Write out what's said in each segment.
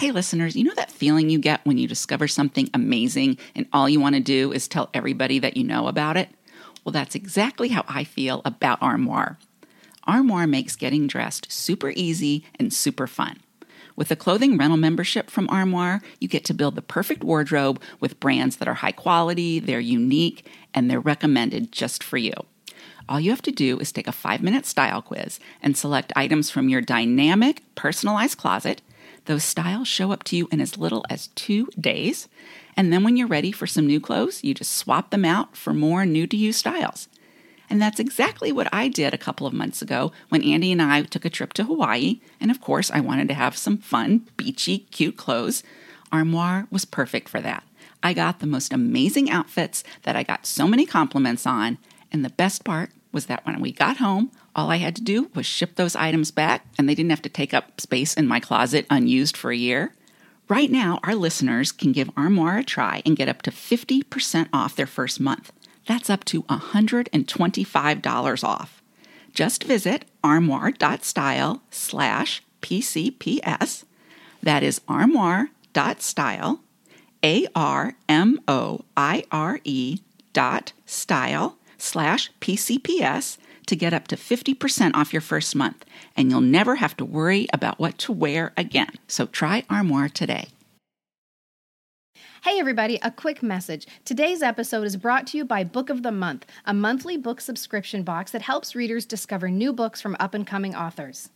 Hey, listeners, you know that feeling you get when you discover something amazing and all you want to do is tell everybody that you know about it? Well, that's exactly how I feel about Armoire. Armoire makes getting dressed super easy and super fun. With a clothing rental membership from Armoire, you get to build the perfect wardrobe with brands that are high quality, they're unique, and they're recommended just for you. All you have to do is take a five minute style quiz and select items from your dynamic, personalized closet those styles show up to you in as little as two days. And then when you're ready for some new clothes, you just swap them out for more new to you styles. And that's exactly what I did a couple of months ago when Andy and I took a trip to Hawaii. And of course, I wanted to have some fun, beachy, cute clothes. Armoire was perfect for that. I got the most amazing outfits that I got so many compliments on. And the best part was that when we got home, all I had to do was ship those items back, and they didn't have to take up space in my closet unused for a year. Right now, our listeners can give Armoire a try and get up to 50% off their first month. That's up to $125 off. Just visit armoire.style slash PCPS. That is armoire.style, A R M O I R E dot style slash PCPS to get up to 50% off your first month, and you'll never have to worry about what to wear again. So try Armoire today. Hey, everybody, a quick message. Today's episode is brought to you by Book of the Month, a monthly book subscription box that helps readers discover new books from up and coming authors.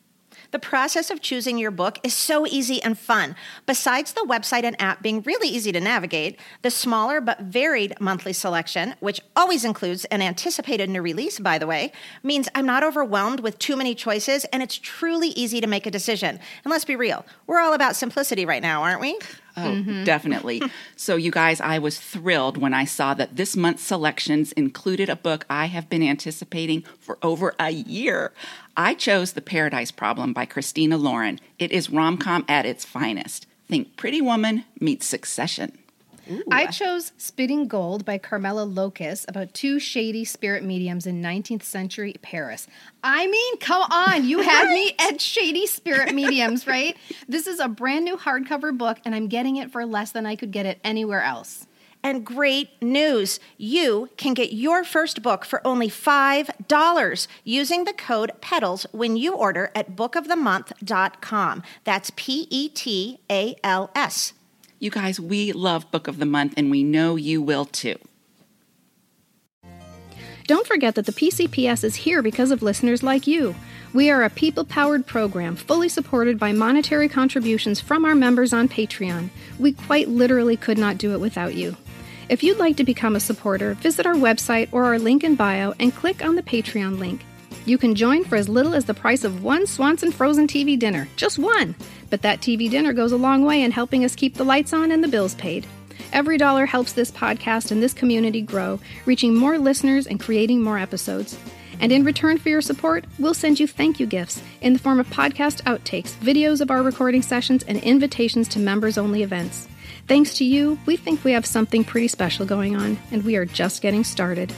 The process of choosing your book is so easy and fun. Besides the website and app being really easy to navigate, the smaller but varied monthly selection, which always includes an anticipated new release, by the way, means I'm not overwhelmed with too many choices and it's truly easy to make a decision. And let's be real, we're all about simplicity right now, aren't we? Oh, mm-hmm. definitely. so, you guys, I was thrilled when I saw that this month's selections included a book I have been anticipating for over a year. I chose The Paradise Problem by Christina Lauren. It is rom com at its finest. Think Pretty Woman meets Succession. Ooh. I chose Spitting Gold by Carmella Lowkis about two shady spirit mediums in 19th century Paris. I mean, come on, you had me at shady spirit mediums, right? This is a brand new hardcover book, and I'm getting it for less than I could get it anywhere else. And great news you can get your first book for only $5 using the code PETALS when you order at bookofthemonth.com. That's P E T A L S. You guys, we love Book of the Month, and we know you will too. Don't forget that the PCPS is here because of listeners like you. We are a people powered program fully supported by monetary contributions from our members on Patreon. We quite literally could not do it without you. If you'd like to become a supporter, visit our website or our link in bio and click on the Patreon link. You can join for as little as the price of one Swanson frozen TV dinner, just one. But that TV dinner goes a long way in helping us keep the lights on and the bills paid. Every dollar helps this podcast and this community grow, reaching more listeners and creating more episodes. And in return for your support, we'll send you thank you gifts in the form of podcast outtakes, videos of our recording sessions, and invitations to members only events. Thanks to you, we think we have something pretty special going on, and we are just getting started.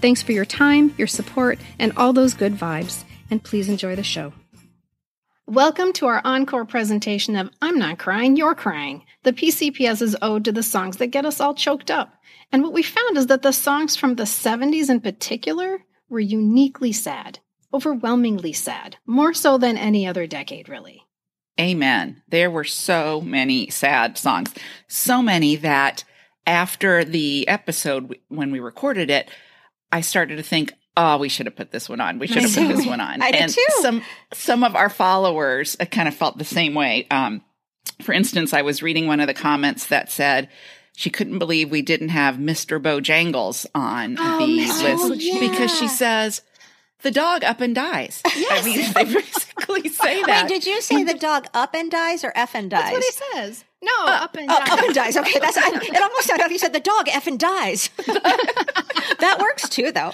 Thanks for your time, your support, and all those good vibes. And please enjoy the show. Welcome to our encore presentation of I'm Not Crying, You're Crying, the PCPS's ode to the songs that get us all choked up. And what we found is that the songs from the 70s in particular were uniquely sad, overwhelmingly sad, more so than any other decade, really. Amen. There were so many sad songs, so many that after the episode, when we recorded it, I started to think, oh, we should have put this one on. We should have put this one on. I and did too. Some some of our followers uh, kind of felt the same way. Um, for instance, I was reading one of the comments that said she couldn't believe we didn't have Mr. Bojangles on oh, the Mr. list Yeah. because she says the dog up and dies. I mean, they basically say that. Wait, did you say the dog up and dies or F and dies? That's what he says. No, up and Oh, down. up and dies. Okay, that's I, it. Almost sounded like you said the dog F and dies. that works too, though.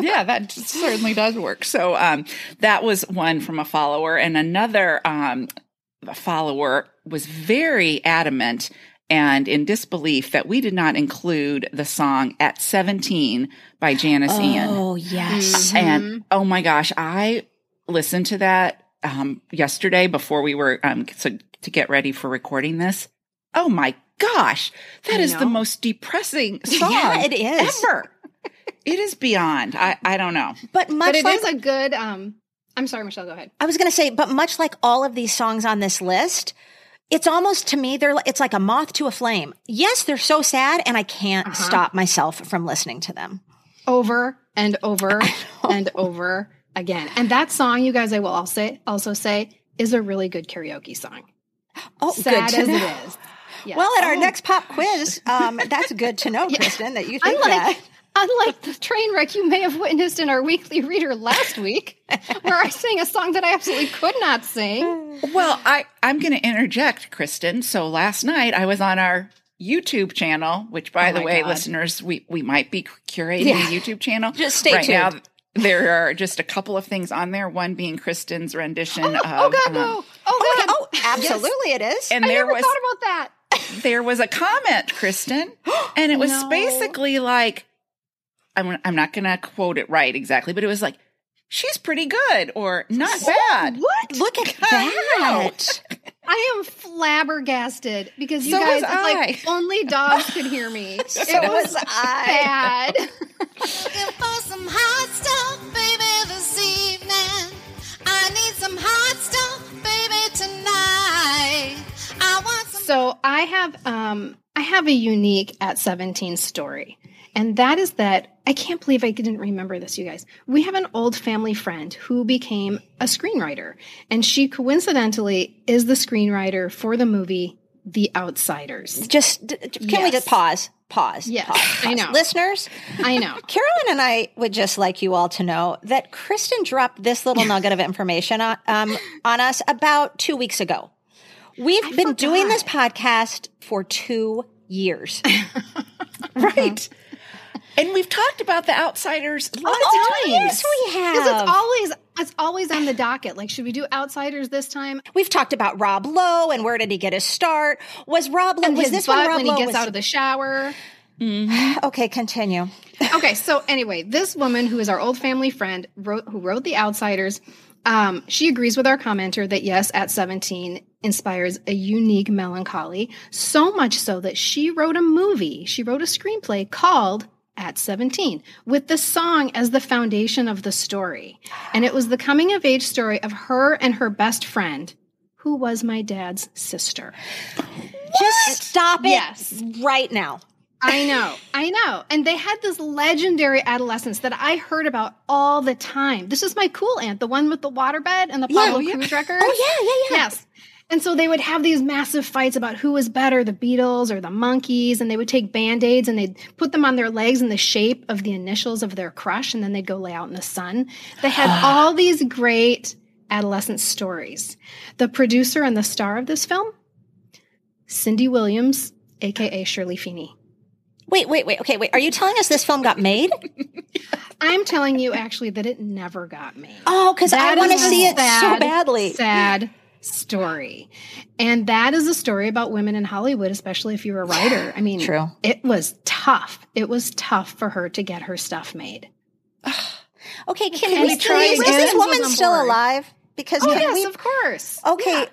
yeah, that certainly does work. So um, that was one from a follower, and another um, follower was very adamant and in disbelief that we did not include the song "At 17" by Janis Ian. Oh yes. And oh my gosh, I listened to that um, yesterday before we were um, so to get ready for recording this. Oh my gosh, that I is the most depressing song Yeah, it is. ever. it is beyond. I I don't know. But much But it is like a good. Um, I'm sorry, Michelle. Go ahead. I was going to say, but much like all of these songs on this list, it's almost to me they're it's like a moth to a flame. Yes, they're so sad, and I can't Uh-huh. stop myself from listening to them. Over and over and over again. And that song, you guys, I will also also say, is a really good karaoke song. Oh, Sad good to as know. it is. Yes. Well, at our next pop quiz, um, that's good to know, Kristen, that you think unlike that. Unlike the train wreck you may have witnessed in our weekly reader last week, where I sang a song that I absolutely could not sing. Well, I I'm going to interject, Kristen. So last night I was on our YouTube channel, which by Oh the way, God. listeners, we we might be curating Yeah. a YouTube channel. Just stay right now. tuned. There are just a couple of things on there. One being Kristen's rendition of. oh God, um, no! Oh Oh, God! oh, absolutely, it is. and I there never was thought about that. there was a comment, Kristen, and it was No. basically like, I'm I'm not going to quote it right exactly, but it was like, she's pretty good or not bad. What? Look at I that. I am flabbergasted because you So guys, it's like only dogs could hear me. So it was was bad. Looking for some hot stuff, baby, this evening. I need some hot stuff, So I have um I have a unique at 17 story. And that is that I can't believe I didn't remember this, you guys. We have an old family friend who became a screenwriter, and she coincidentally is the screenwriter for the movie The Outsiders. Just d- d- can we just pause? Pause. Yes, pause, I pause. know. Listeners, I know. Carolyn and I would just like you all to know that Kristen dropped this little nugget of information on, um, on us about two weeks ago. We've been doing this podcast for two years. Right. and we've talked about the outsiders lots Oh, of times. yes, we have. Because it's always it's always on the docket. Like, should we do Outsiders this time? We've talked about Rob Lowe and where did he get his start? Was Rob Lowe, And was his this butt when Rob when he Lowe gets was, out of the shower. Okay, continue. okay, so anyway, this woman who is our old family friend wrote who wrote The Outsiders, um, she agrees with our commenter that yes, at 17 inspires a unique melancholy, so much so that she wrote a movie. She wrote a screenplay called at 17 with the song as the foundation of the story. And it was the coming of age story of her and her best friend who was my dad's sister. Just stop it Yes. right now. I know, I know. And they had this legendary adolescence that I heard about all the time. This is my cool aunt, the one with the waterbed and the Yeah, Pablo yeah. Cruise record. Oh, yeah, yeah, yeah. Yes. And so they would have these massive fights about who was better, the Beatles or the Monkees, and they would take band-aids and they'd put them on their legs in the shape of the initials of their crush, and then they'd go lay out in the sun. They had all these great adolescent stories. The producer and the star of this film, Cindy Williams, aka Shirley Feeney. Wait, wait, wait. Okay, wait. Are you telling us this film got made? I'm telling you actually that it never got made. Oh, because I want to see it so badly. Sad story. And that is a story about women in Hollywood, especially if you're a writer. I mean, True. it was tough. It was tough for her to get her stuff made. Okay, can Can we try is this woman still alive? Because Oh, can yes, we, of course. okay,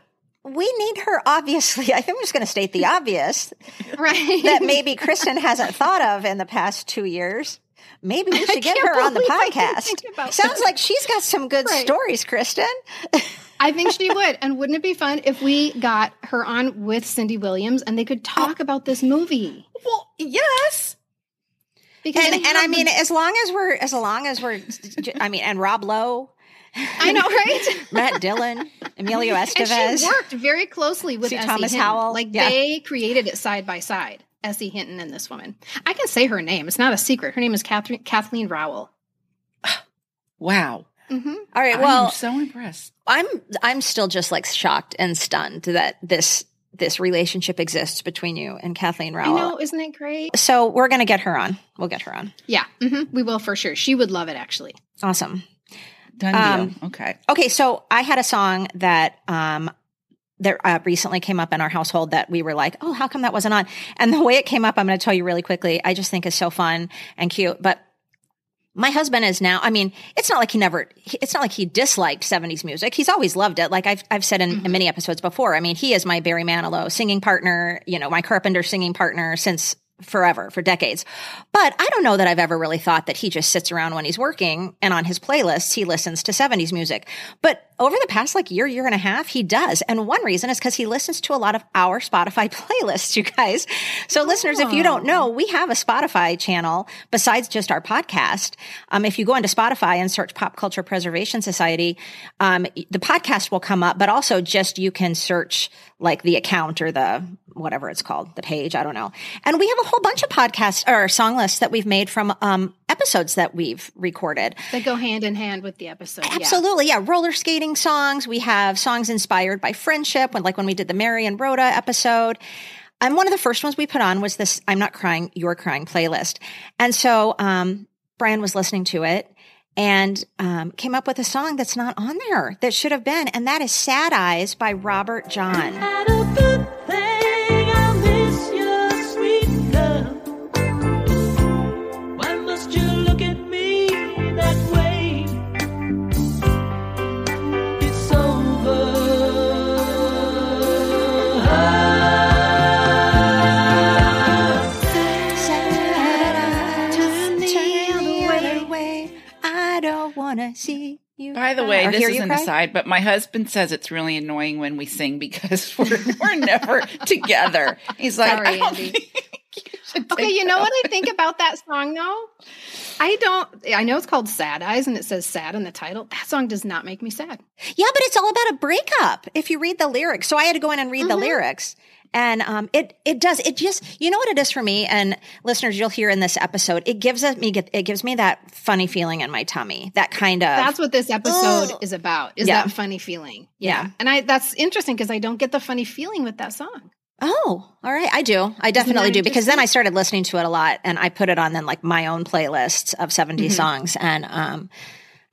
we need her. Obviously, I think we're just going to state the obvious Right. that maybe Kristen hasn't thought of in the past two years. Maybe we should get her on the believe I didn't podcast. Sounds that. like she's got some good Right. stories, Kristen. I think she would. And wouldn't it be fun if we got her on with Cindy Williams and they could talk oh. about this movie? Well, yes. Because And and have I the- mean, as long as we're as long as we're, I mean, and Rob Lowe, I know, right? Matt Dillon, Emilio And Estevez. she worked very closely with See S.E. Thomas Hinton. Howell? Like Yeah. they created it side by side. S.E. Hinton and this woman. I can say her name. It's not a secret. Her name is Catherine, Kathleen Rowell. Wow. Hmm All right, I'm so impressed. I'm I'm still just like shocked and stunned that this this relationship exists between you and Kathleen I Rowell. know, isn't it great? So we're gonna get her on. We'll get her on. Yeah, mm-hmm. we will for sure. She would love it, actually. Awesome. Done Um, deal. Okay. Okay, so I had a song that um that uh, recently came up in our household that we were like, oh, how come that wasn't on? And the way it came up, I'm going to tell you really quickly. I just think is so fun and cute. But my husband is now i mean it's not like he never it's not like he disliked 70s music. He's always loved it. Like i've, I've said in, in mm-hmm. many episodes before i mean he is my barry manilow singing partner you know my carpenter singing partner since forever for decades. But i don't know that i've ever really thought that he just sits around when he's working and on his playlists he listens to 70s music. But over the past like year year and a half he does. And one reason is because he listens to a lot of our spotify playlists you guys. So listeners if you don't know we have a spotify channel besides just our podcast. Um, if you go into spotify and search pop culture preservation society um, the podcast will come up but also just you can search like the account or the whatever it's called, the page, I don't know. And we have a whole bunch of podcasts or song lists that we've made from um, episodes that we've recorded. That go hand in hand with the episode. yeah. Absolutely, yeah. Roller skating songs. We have songs inspired by friendship, when like when we did the Mary and Rhoda episode. And one of the first ones we put on was this "I'm Not Crying, You're Crying" playlist. And so um, Brian was listening to it and um, came up with a song that's not on there that should have been, and that is "Sad Eyes" by Robert John. By the way, Or this is an cry. aside, but my husband says it's really annoying when we sing because we're, we're never together. He's like, Sorry, I don't Andy. think you Okay, take you know that what I think about that song though? I don't I know it's called Sad Eyes and it says sad in the title. That song does not make me sad. Yeah, but it's all about a breakup. If you read the lyrics, so I had to go in and read the mm-hmm. lyrics, and um, it it does it just you know what it is for me and listeners, you'll hear in this episode. It gives us me it gives me that funny feeling in my tummy, that kind of That's what this episode Ugh. is about. Is Yeah. that funny feeling. Yeah. And I that's interesting because I don't get the funny feeling with that song. Oh, all right. I do. I definitely do because then? I started listening to it a lot, and I put it on then like my own playlist of 70 Mhm. songs, and um,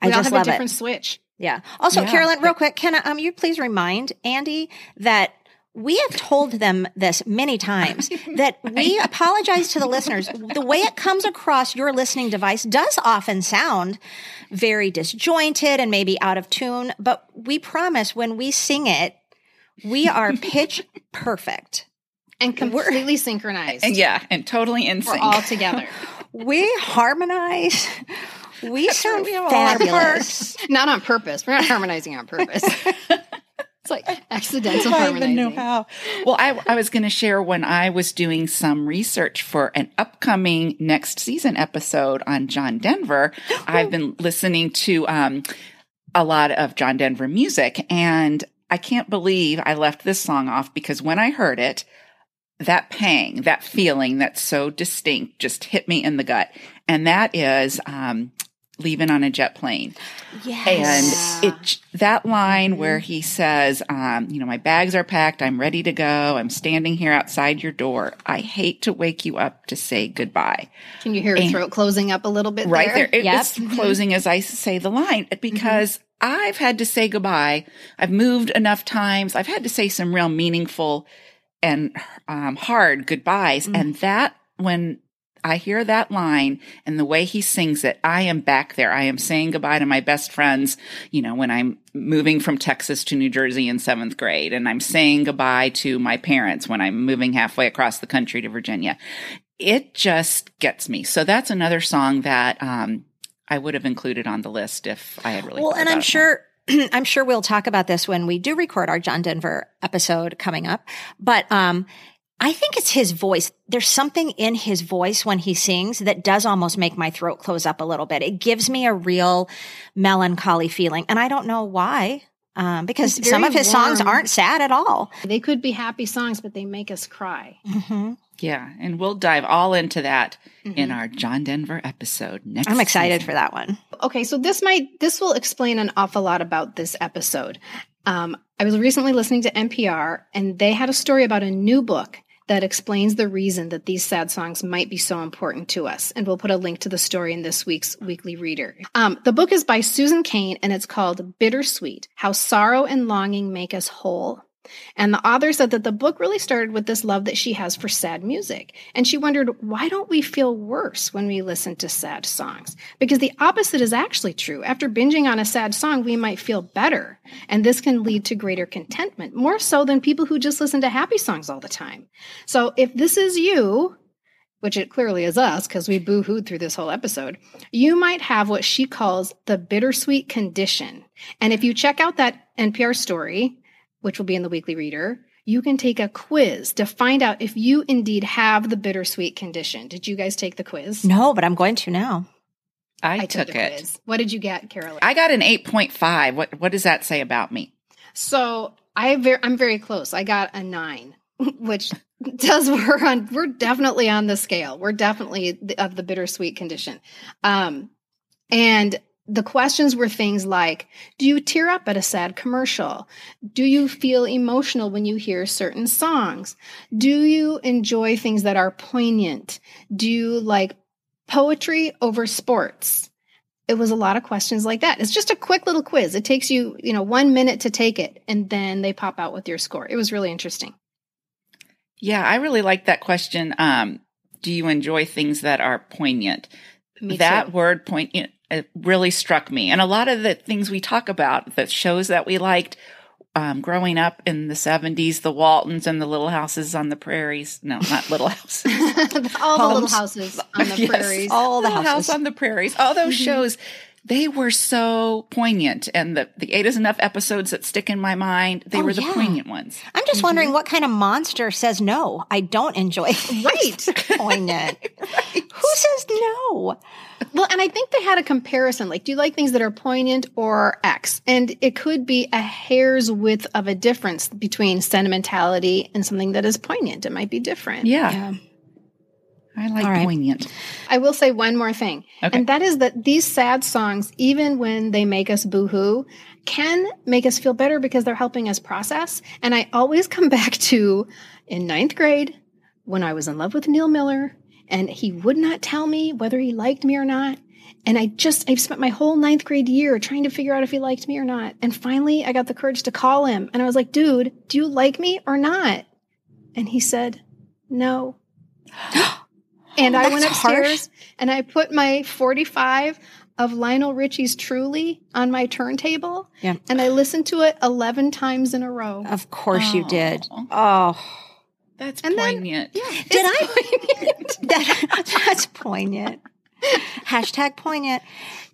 I We all just have a love different it. switch. Yeah. Also, Yeah. Carolyn, real quick, can I, um you please remind Andy that we have told them this many times that we apologize to the listeners. The way it comes across your listening device does often sound very disjointed and maybe out of tune, but we promise when we sing it, we are pitch perfect. And completely synchronized. And yeah, and totally in We're sync. all together. We harmonize. We sound we have all our fabulous. not on purpose. We're not harmonizing on purpose. It's like accidental I don't even know how. Well, I, I was going to share when I was doing some research for an upcoming next season episode on John Denver. I've been listening to um, a lot of John Denver music, and I can't believe I left this song off because when I heard it, that pang, that feeling that's so distinct just hit me in the gut. And that is um, leaving on a jet plane. Yes. And it that line where he says, um, you know, my bags are packed, I'm ready to go, I'm standing here outside your door. I hate to wake you up to say goodbye. Can you hear her throat closing up a little bit Right there. there? It- Yep. It's closing as I say the line because I've had to say goodbye. I've moved enough times. I've had to say some real meaningful and um, hard goodbyes. And that, when I hear that line and the way he sings it, I am back there. I am saying goodbye to my best friends, you know, when I'm moving from Texas to New Jersey in seventh grade. And I'm saying goodbye to my parents when I'm moving halfway across the country to Virginia. It just gets me. So that's another song that um, I would have included on the list if I had really. Well, and I'm sure I'm sure we'll talk about this when we do record our John Denver episode coming up. But um I think it's his voice. There's something in his voice when he sings that does almost make my throat close up a little bit. It gives me a real melancholy feeling. And I don't know why. Um, because some of his songs aren't sad at all. They could be happy songs, but they make us cry. hmm Yeah, and we'll dive all into that in Mhm. our John Denver episode next. I'm excited season. for that one. Okay, so this might this will explain an awful lot about this episode. Um, I was recently listening to NPR, and they had a story about a new book that explains the reason that these sad songs might be so important to us. And we'll put a link to the story in this week's weekly reader. Um, the book is by Susan Cain, and it's called Bittersweet: How Sorrow and Longing Make Us Whole. And the author said that the book really started with this love that she has for sad music. And she wondered, why don't we feel worse when we listen to sad songs? Because the opposite is actually true. After binging on a sad song, we might feel better. And this can lead to greater contentment, more so than people who just listen to happy songs all the time. So if this is you, which it clearly is us because we boo hooed through this whole episode, you might have what she calls the bittersweet condition. And if you check out that NPR story, which will be in the weekly reader, you can take a quiz to find out if you indeed have the bittersweet condition. Did you guys take the quiz? No, but I'm going to now. I, took the it. quiz. What did you get, Carolyn? I got an 8.5. What what does that say about me? So I ver- I'm very close. I got a nine, which does we're on. We're definitely on the scale. We're definitely the, of the bittersweet condition. Um, and the questions were things like Do you tear up at a sad commercial? Do you feel emotional when you hear certain songs? Do you enjoy things that are poignant? Do you like poetry over sports? It was a lot of questions like that. It's just a quick little quiz. It takes you, you know, one minute to take it, and then they pop out with your score. It was really interesting. Yeah, I really like that question. Um, do you enjoy things that are poignant? That word poignant it really struck me. And a lot of the things we talk about, the shows that we liked um, growing up in the 70s, the Waltons and the Little Houses on the Prairies. No, not Little Houses. All the little houses on the Yes. prairies. All the Little House houses. on the Prairies. All those shows, they were so poignant. And the, the eight is enough episodes that stick in my mind. They Oh, were the yeah. poignant ones. I'm just mm-hmm. wondering what kind of monster says no. I don't enjoy Right. poignant. Who says no? Well, and I think they had a comparison. Like, do you like things that are poignant or X? And it could be a hair's width of a difference between sentimentality and something that is poignant. It might be different. Yeah. I like All right. poignant. I will say one more thing, Okay. and that is that these sad songs, even when they make us boohoo, can make us feel better because they're helping us process. And I always come back to in ninth grade when I was in love with Neil Miller, and he would not tell me whether he liked me or not. And I just, I've spent my whole ninth grade year trying to figure out if he liked me or not. And finally, I got the courage to call him. And I was like, dude, do you like me or not? And he said, no. and I went That's harsh. upstairs and I put my 45 of Lionel Richie's Truly on my turntable. Yeah. And I listened to it 11 times in a row. Of course you did. Oh, That's And then- poignant. did I? that, that's poignant. Hashtag poignant.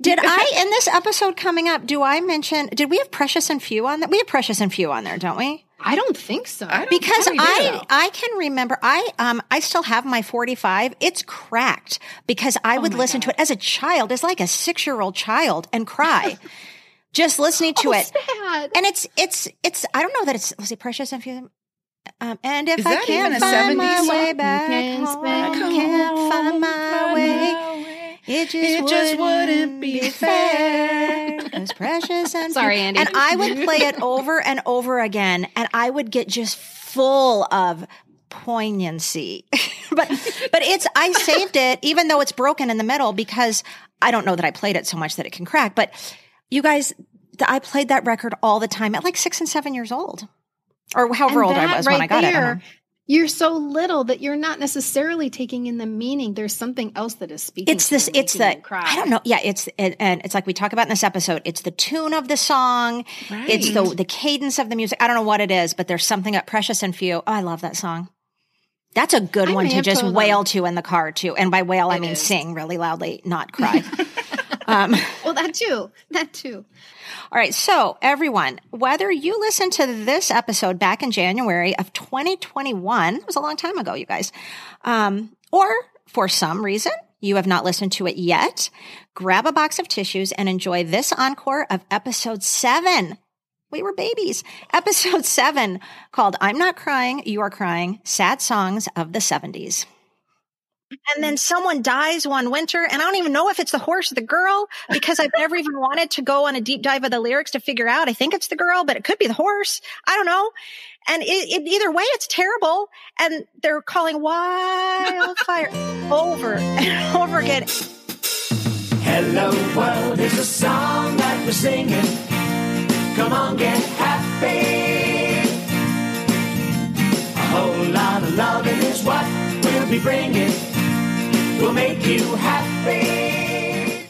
Did I, in this episode coming up, do I mention, did we have Precious and Few on that? We have Precious and Few on there, don't we? I don't think so. I don't because I. I can remember I um I still have my 45 it's cracked because I would listen to it as a child as like a 6-year-old child and cry just listening to Oh, it sad. and it's it's it's I don't know that it's was it precious and few um, and if I can't find my song? way back home, spend can't find my way it just, It just wouldn't, wouldn't be fair. It's precious and Sorry. Andy. And I would play it over and over again, and I would get just full of poignancy. but but it's I saved it, even though it's broken in the middle, because I don't know that I played it so much that it can crack. But you guys, I played that record all the time at like six and seven years old, or however And old I was when I got it. There, know. You're so little that you're not necessarily taking in the meaning. There's something else that is speaking. it's this it's the cry. i don't know yeah it's it, and it's like we talk about in this episode it's the tune of the song Right. it's the the cadence of the music i don't know what it is but there's something at precious and few oh, i love that song that's a good I one to just wail them. to in the car too and by wail i mean is. sing really loudly not cry um, Well, that too. That too. all right so everyone whether you listened to this episode back in january of 2021 it was a long time ago you guys um, or for some reason you have not listened to it yet, grab a box of tissues and enjoy this encore of episode seven. We were babies. Episode seven called I'm Not Crying, You Are Crying Sad Songs of the 70s. And then someone dies one winter, and I don't even know if it's the horse or the girl because I've never even wanted to go on a deep dive of the lyrics to figure out. I think it's the girl, but it could be the horse. I don't know. And it, it, either way, it's terrible. And they're calling wildfire over and over again. Hello world is a song that we're singing. Come on, get happy. A whole lot of loving is what we'll be bringing will make you happy.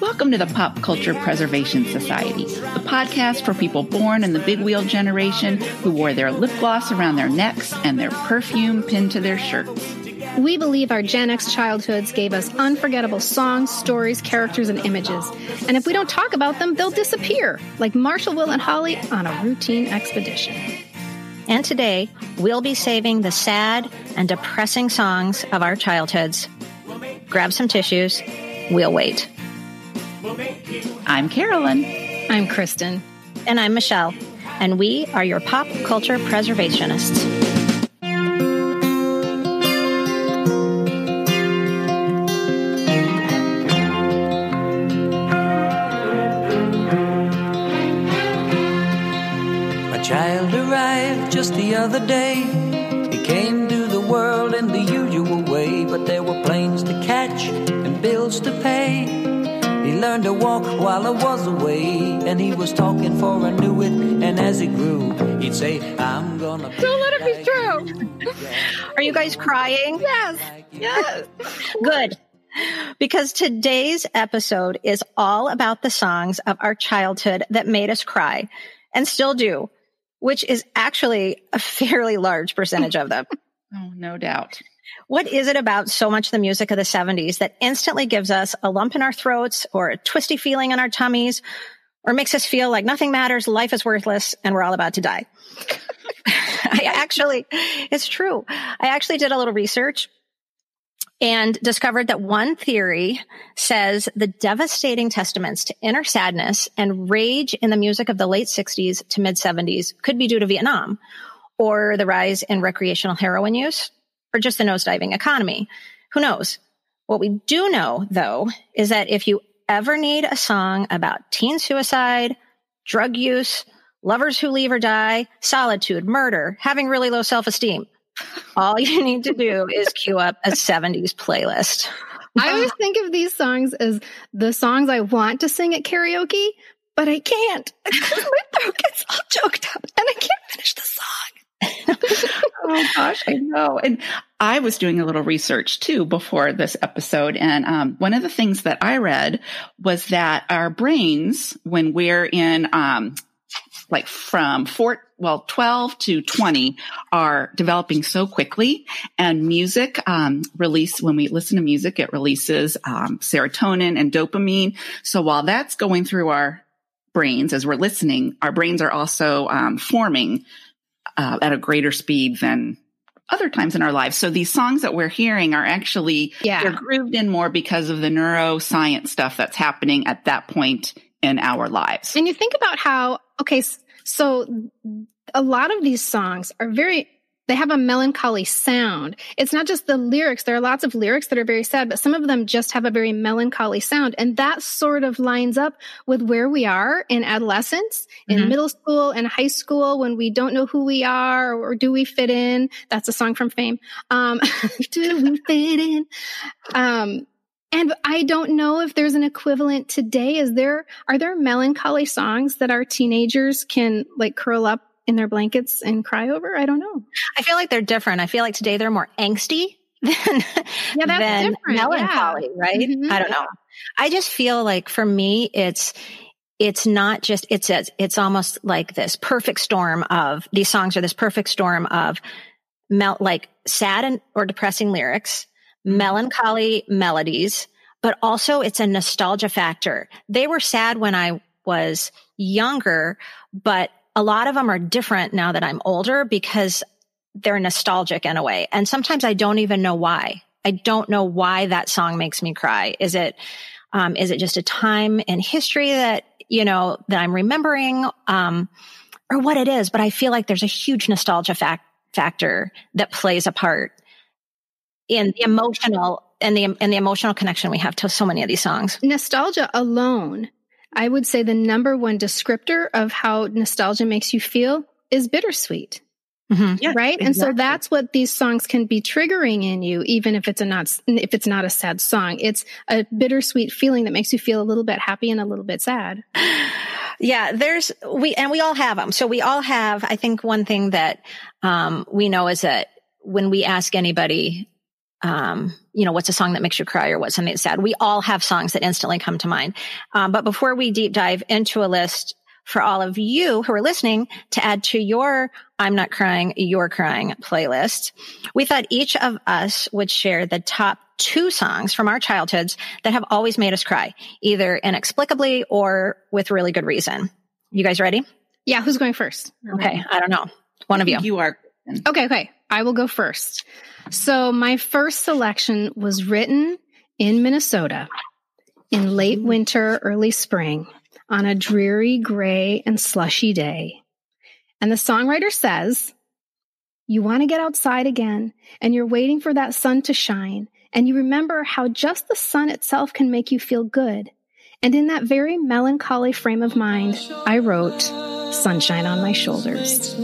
Welcome to the Pop Culture Preservation Society, the podcast for people born in the big wheel generation who wore their lip gloss around their necks and their perfume pinned to their shirts. We believe our Gen X childhoods gave us unforgettable songs, stories, characters, and images. And if we don't talk about them, they'll disappear, like Marshall, Will, and Holly on a routine expedition. And today, we'll be saving the sad and depressing songs of our childhoods. Grab some tissues. We'll wait. I'm Carolyn. I'm Kristen. And I'm Michelle. And we are your pop culture preservationists. Learned to walk while I was away, and he was talking for I knew it. And as he grew, he'd say, I'm gonna. Don't let it be true. Are you guys crying? Yes. Yes. Good. Because today's episode is all about the songs of our childhood that made us cry and still do, which is actually a fairly large percentage of them. Oh, no doubt. What is it about so much the music of the 70s that instantly gives us a lump in our throats or a twisty feeling in our tummies or makes us feel like nothing matters, life is worthless, and we're all about to die? I actually, it's true. I actually did a little research and discovered that one theory says the devastating testaments to inner sadness and rage in the music of the late 60s to mid 70s could be due to Vietnam or the rise in recreational heroin use or just the nosediving economy. Who knows? What we do know though is that if you ever need a song about teen suicide, drug use, lovers who leave or die, solitude, murder, having really low self-esteem, all you need to do is queue up a 70s playlist. I always think of these songs as the songs I want to sing at karaoke, but I can't because my throat gets all choked up and I can't finish the song. oh gosh, I know. And I was doing a little research too before this episode. And um, one of the things that I read was that our brains, when we're in um, like from four, well, 12 to 20 are developing so quickly and music, um, release, when we listen to music, it releases, um, serotonin and dopamine. So while that's going through our brains as we're listening, our brains are also, um, forming, uh, at a greater speed than other times in our lives. So these songs that we're hearing are actually, Yeah. they're grooved in more because of the neuroscience stuff that's happening at that point in our lives. And you think about how, okay, so a lot of these songs are very, they have a melancholy sound. It's not just the lyrics. There are lots of lyrics that are very sad, but some of them just have a very melancholy sound. And that sort of lines up with where we are in adolescence, in Mhm. middle school and high school when we don't know who we are or do we fit in. That's a song from Fame. Um, do we fit in? Um, and I don't know if there's an equivalent today. Is there, are there melancholy songs that our teenagers can like curl up in their blankets and cry over? I don't know. I feel like they're different. I feel like today they're more angsty than, Yeah, that's than different. melancholy, right? Mhm. I don't know. I just feel like for me, it's, it's not just, it's, a, it's almost like this perfect storm of these songs are this perfect storm of mel, like sad and, or depressing lyrics, melancholy melodies, but also it's a nostalgia factor. They were sad when I was younger, but a lot of them are different now that I'm older because they're nostalgic in a way. And sometimes I don't even know why. I don't know why that song makes me cry. Is it, um, is it just a time in history that, you know, that I'm remembering, um, or what it is? But I feel like there's a huge nostalgia fac- factor that plays a part in the emotional and the, and the emotional connection we have to so many of these songs. Nostalgia alone, I would say the number one descriptor of how nostalgia makes you feel is bittersweet. Mhm. Yeah, right and so that's what these songs can be triggering in you even if it's a not if it's not a sad song it's a bittersweet feeling that makes you feel a little bit happy and a little bit sad Yeah, there's we and we all have them. So we all have. I think one thing that um, we know is that when we ask anybody um, you know, what's a song that makes you cry or what's something that's sad. We all have songs that instantly come to mind. Um, but before we deep dive into a list for all of you who are listening to add to your I'm not crying, you're crying playlist, we thought each of us would share the top two songs from our childhoods that have always made us cry, either inexplicably or with really good reason. You guys ready? Yeah, who's going first? Okay. I don't know. One of you. You are. Okay, okay. I will go first. So my first selection was written in Minnesota in late winter, early spring on a dreary, gray, and slushy day. And the songwriter says, You want to get outside again, and you're waiting for that sun to shine, and you remember how just the sun itself can make you feel good. And in that very melancholy frame of mind, I wrote Sunshine on My Shoulders.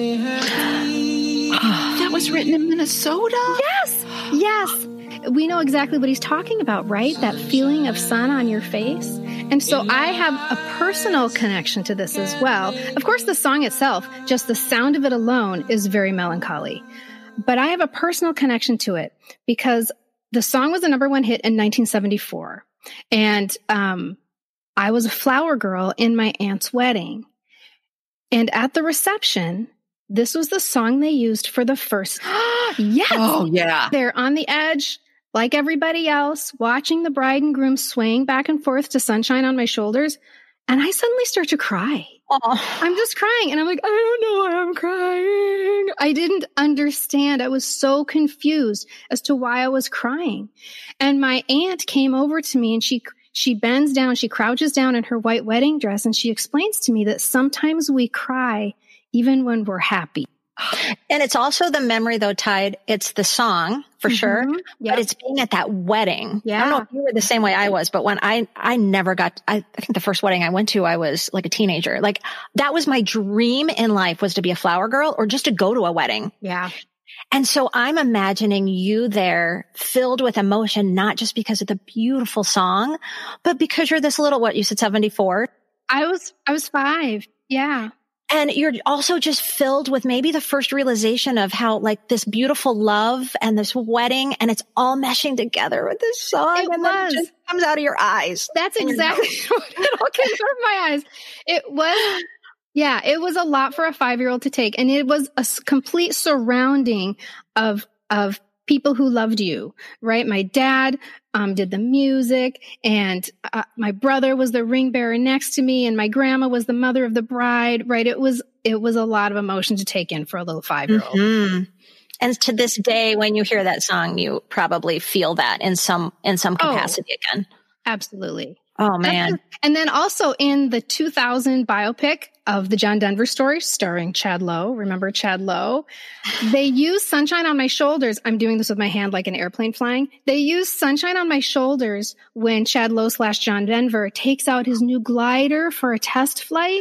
Was written in Minnesota. Yes, yes. We know exactly what he's talking about, right? That feeling of sun on your face. And so I have a personal connection to this as well. Of course, the song itself, just the sound of it alone, is very melancholy. But I have a personal connection to it because the song was the number one hit in 1974. And um, I was a flower girl in my aunt's wedding. And at the reception, this was the song they used for the first. yes. Oh yeah. They're on the edge, like everybody else, watching the bride and groom swaying back and forth to Sunshine on My Shoulders. And I suddenly start to cry. Oh, I'm just crying. And I'm like, I don't know why I'm crying. I didn't understand. I was so confused as to why I was crying. And my aunt came over to me and she, she bends down, she crouches down in her white wedding dress and she explains to me that sometimes we cry even when we're happy. and it's also the memory though, Tide. It's the song for sure, Mhm. Yep. but it's being at that wedding. Yeah. I don't know if you were the same way I was, but when I, I never got, I, I think the first wedding I went to, I was like a teenager. Like that was my dream in life was to be a flower girl or just to go to a wedding. yeah. And so I'm imagining you there filled with emotion, not just because of the beautiful song, but because you're this little, what you said, 74. I was, I was five. Yeah. And you're also just filled with maybe the first realization of how like this beautiful love and this wedding and it's all meshing together with this song. It and then it just comes out of your eyes. That's exactly what it all came out of my eyes. It was, yeah, it was a lot for a five year old to take. And it was a complete surrounding of, of people who loved you, right? My dad, um, did the music and uh, my brother was the ring bearer next to me and my grandma was the mother of the bride, right? It was, it was a lot of emotion to take in for a little five year old. Mhm. And to this day, when you hear that song, you probably feel that in some, in some Oh. capacity again. Absolutely. Oh man. And then also in the 2000 biopic of the John Denver story starring Chad Lowe, remember Chad Lowe? They use Sunshine on My Shoulders. I'm doing this with my hand like an airplane flying. They use Sunshine on My Shoulders when Chad Lowe slash John Denver takes out his new glider for a test flight.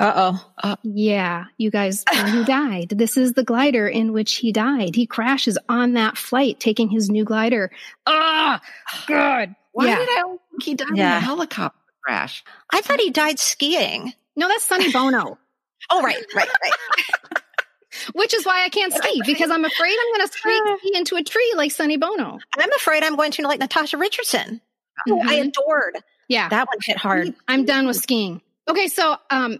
Uh oh. Uh- Yeah, you guys, he died. This is the glider in which he died. He crashes on that flight taking his new glider. Ah, good. Why yeah. did I think he died in a helicopter crash? I thought he died skiing. No, that's Sonny Bono. Oh, right, right, right. Which is why I can't ski because I'm afraid I'm going to ski into a tree like Sonny Bono. I'm afraid I'm going to like Natasha Richardson. who I Mhm. adored. Yeah, That one hit hard. I'm done with skiing. Okay, so um,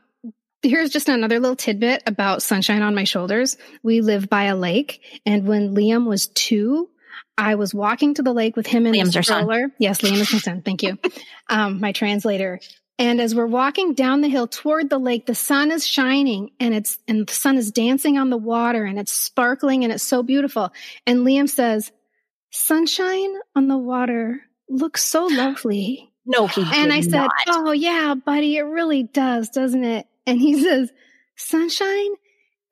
here's just another little tidbit about Sunshine on My Shoulders. We live by a lake, and when Liam was two, I was walking to the lake with him and Liam's his stroller. Yes, Liam is my son. Thank you, um, my translator. And as we're walking down the hill toward the lake, the sun is shining and it's, and the sun is dancing on the water and it's sparkling and it's so beautiful. And Liam says, sunshine on the water looks so lovely. No, he And I said, not. Oh, yeah, buddy, it really does, doesn't it? And he says, Sunshine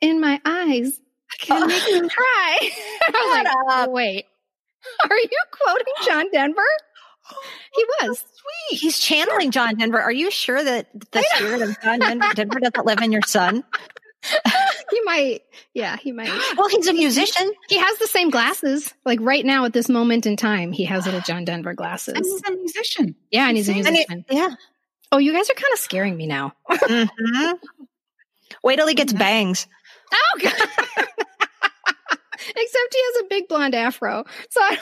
in my eyes can make me cry. I was Shut like, up. Wait, are you quoting John Denver? He was. Sweet. He's channeling John Denver. Are you sure that the spirit of John Denver, Denver doesn't live in your son? He might. Yeah, he might. Well, he's a musician. He has the same glasses. Like right now at this moment in time, he has little John Denver And glasses. he's a musician. Yeah, and he's a And it- musician. yeah. Oh, you guys are kind of scaring me now. Mhm. Wait till he gets bangs. Oh, God. Except he has a big blonde afro. So I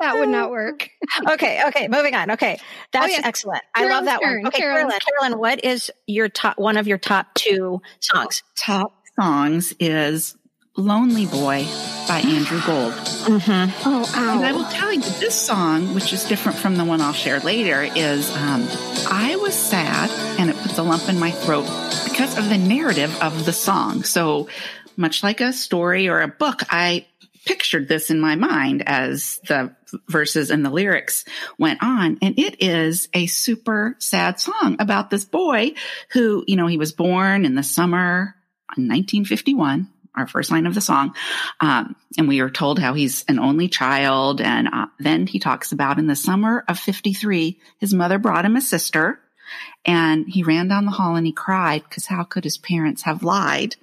that would not work. Okay, okay, moving on. Okay, that's yes. excellent. I love that turn. one. Okay, Carolyn, Carolyn, what is your top one of your top two songs? Top songs is Lonely Boy by Andrew Gold. Mm-hmm. Oh, And I will tell you, this song, which is different from the one I'll share later, is um, I was sad and it puts a lump in my throat because of the narrative of the song. So much like a story or a book, I pictured this in my mind as the verses and the lyrics went on. And it is a super sad song about this boy who, you know, he was born in the summer in 1951 our first line of the song. Um, and we are told how he's an only child. And uh, then he talks about in the summer of 53, his mother brought him a sister and he ran down the hall and he cried because how could his parents have lied?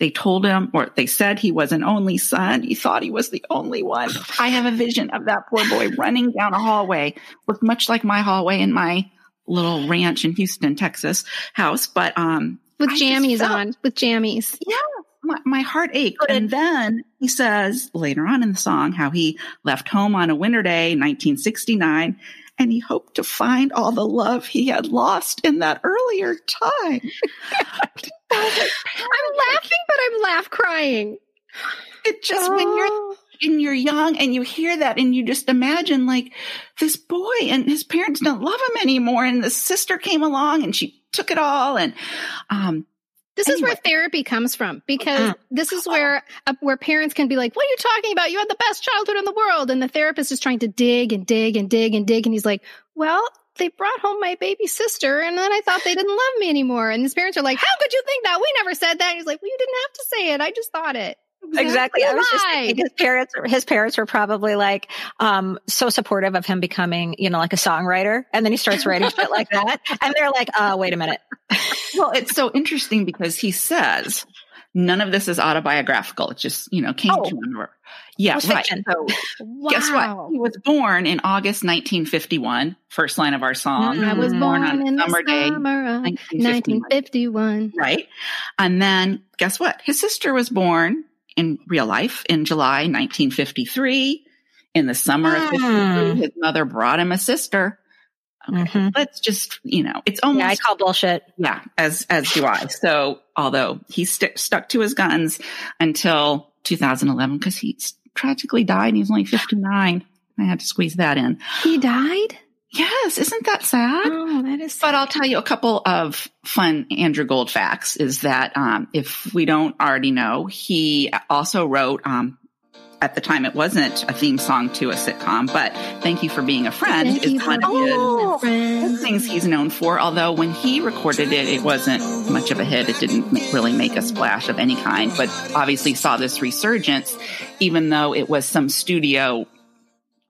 They told him, or they said he was an only son. He thought he was the only one. I have a vision of that poor boy running down a hallway, looked much like my hallway in my little ranch in Houston, Texas house. But, um, With I jammies felt- on. With jammies. yeah, my, my heart ached. And then he says later on in the song how he left home on a winter day, 1969, and he hoped to find all the love he had lost in that earlier time. I'm laughing, but I'm laugh crying. It just when you're Oh. and you're young and you hear that and you just imagine like this boy and his parents don't love him anymore and the sister came along and she took it all and um This is where therapy comes from because this is where uh, where parents can be like, "What are you talking about? You had the best childhood in the world," and the therapist is trying to dig and dig and dig and dig, and he's like, "Well, they brought home my baby sister, and then I thought they didn't love me anymore." And his parents are like, "How could you think that? We never said that." And he's like, "Well, you didn't have to say it. I just thought it." Exactly. I was just Why? thinking his parents, his parents were probably like, um, so supportive of him becoming, you know, like a songwriter. And then he starts writing shit like that. And they're like, uh, wait a minute. well it's so interesting because he says none of this is autobiographical it just you know came Oh. to him yeah right so Wow. guess what he was born in august 1951 first line of our song Mm. I was Mhm. born, on a summer day summer of 1951. 1951. right and then guess what his sister was born in real life in july 1953 in the summer of 53 Mm. his mother brought him a sister okay Mhm. let's just you know it's almost Yeah, I call bullshit. yeah, as as do I. So although he st- stuck to his guns until 2011 because he s- tragically died and he was only 59. I had to squeeze that in. He died. Yes, isn't that sad? Oh, that is. But I'll tell you a couple of fun Andrew Gold facts is that um, if we don't already know, he also wrote, um, at the time it wasn't a theme song to a sitcom, but Thank You for Being a Friend Thank is one of his Oh. friends. things he's known for. Although when he recorded it, it wasn't much of a hit. It didn't really make a splash of any kind, but obviously saw this resurgence, even though it was some studio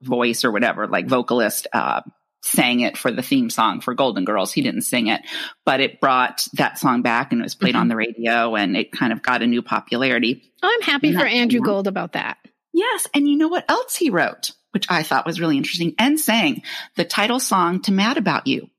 voice or whatever, like vocalist, uh, sang it for the theme song for Golden Girls. He didn't sing it, but it brought that song back and it was played on the radio and it kind of got a new popularity. Oh, I'm happy for Andrew? Gold about that. Yes. And you know what else he wrote, which I thought was really interesting and sang the title song to Mad About You.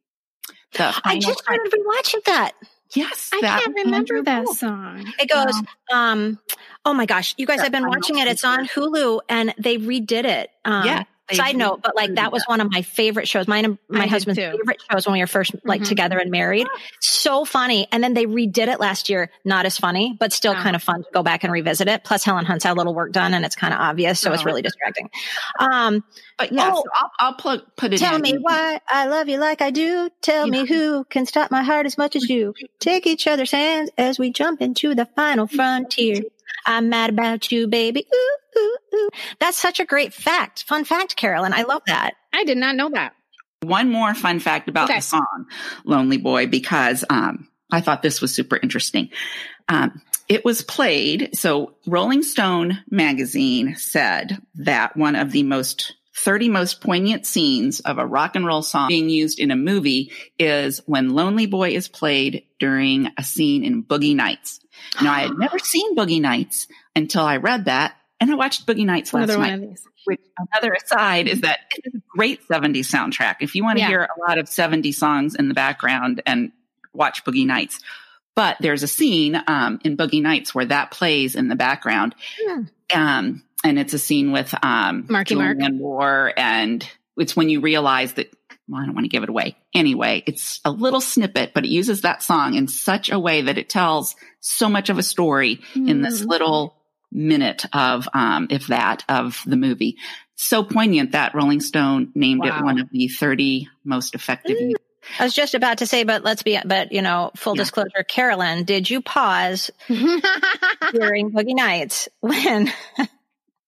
The I final just part. started rewatching that. Yes, I that can't remember that Gold. song. It goes, um, oh my gosh, you guys, Yeah, I've been watching it. It's on Hulu and they redid it. Um, Yeah, they Side note, but like that was one of my favorite shows. Mine and my did husband's too. favorite shows when we were first like Mhm. together and married. So funny. And then they redid it last year. Not as funny, but still kind of fun to go back and revisit it. Plus Helen Hunt's had a little work done and it's kind of obvious. So it's Oh. really distracting. Um, But yeah, Oh. so I'll, I'll put it Tell in. me why I love you like I do. Tell me who can stop my heart as much as you. Take each other's hands as we jump into the final frontier. I'm mad about you, baby. Ooh, ooh, ooh. That's such a great fact. Fun fact, Carolyn. I love that. I did not know that. One more fun fact about Okay. the song Lonely Boy, because um, I thought this was super interesting. Um, it was played. So Rolling Stone magazine said that one of the most 30 most poignant scenes of a rock and roll song being used in a movie is when Lonely Boy is played during a scene in Boogie Nights. Now, I had never seen Boogie Nights until I read that, and I watched Boogie Nights last Another night one of these. which another aside is that it's a great 70s soundtrack. If you want to Yeah. hear a lot of 70s songs in the background and watch Boogie Nights. But there's a scene um, in Boogie Nights where that plays in the background. Hmm. Um, and it's a scene with um, Marky Mark. Julianne Moore, and it's when you realize that. Well, I don't want to give it away. Anyway, it's a little snippet, but it uses that song in such a way that it tells so much of a story in this Mm. little minute of, um, if that, of the movie. So poignant that Rolling Stone named it one of the 30 most effective. Mm. I was just about to say, but let's be, but you know, full Yeah. disclosure, Carolyn, did you pause during Boogie Nights when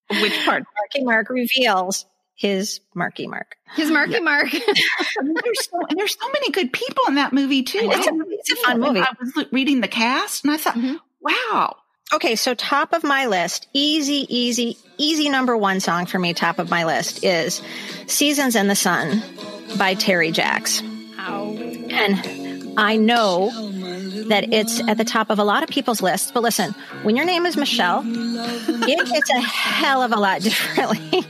Which part? Marky Mark reveals his Marky Mark? His Marky Mark. There's so and there's so many good people in that movie too. It's a- I- it's a fun movie. I was reading the cast and I thought, Mhm. wow, Okay, so top of my list, easy, easy, easy number one song for me, top of my list is Seasons in the Sun by Terry Jacks. And I know that it's at the top of a lot of people's lists, but listen, when your name is Michelle, it gets a hell of a lot differently.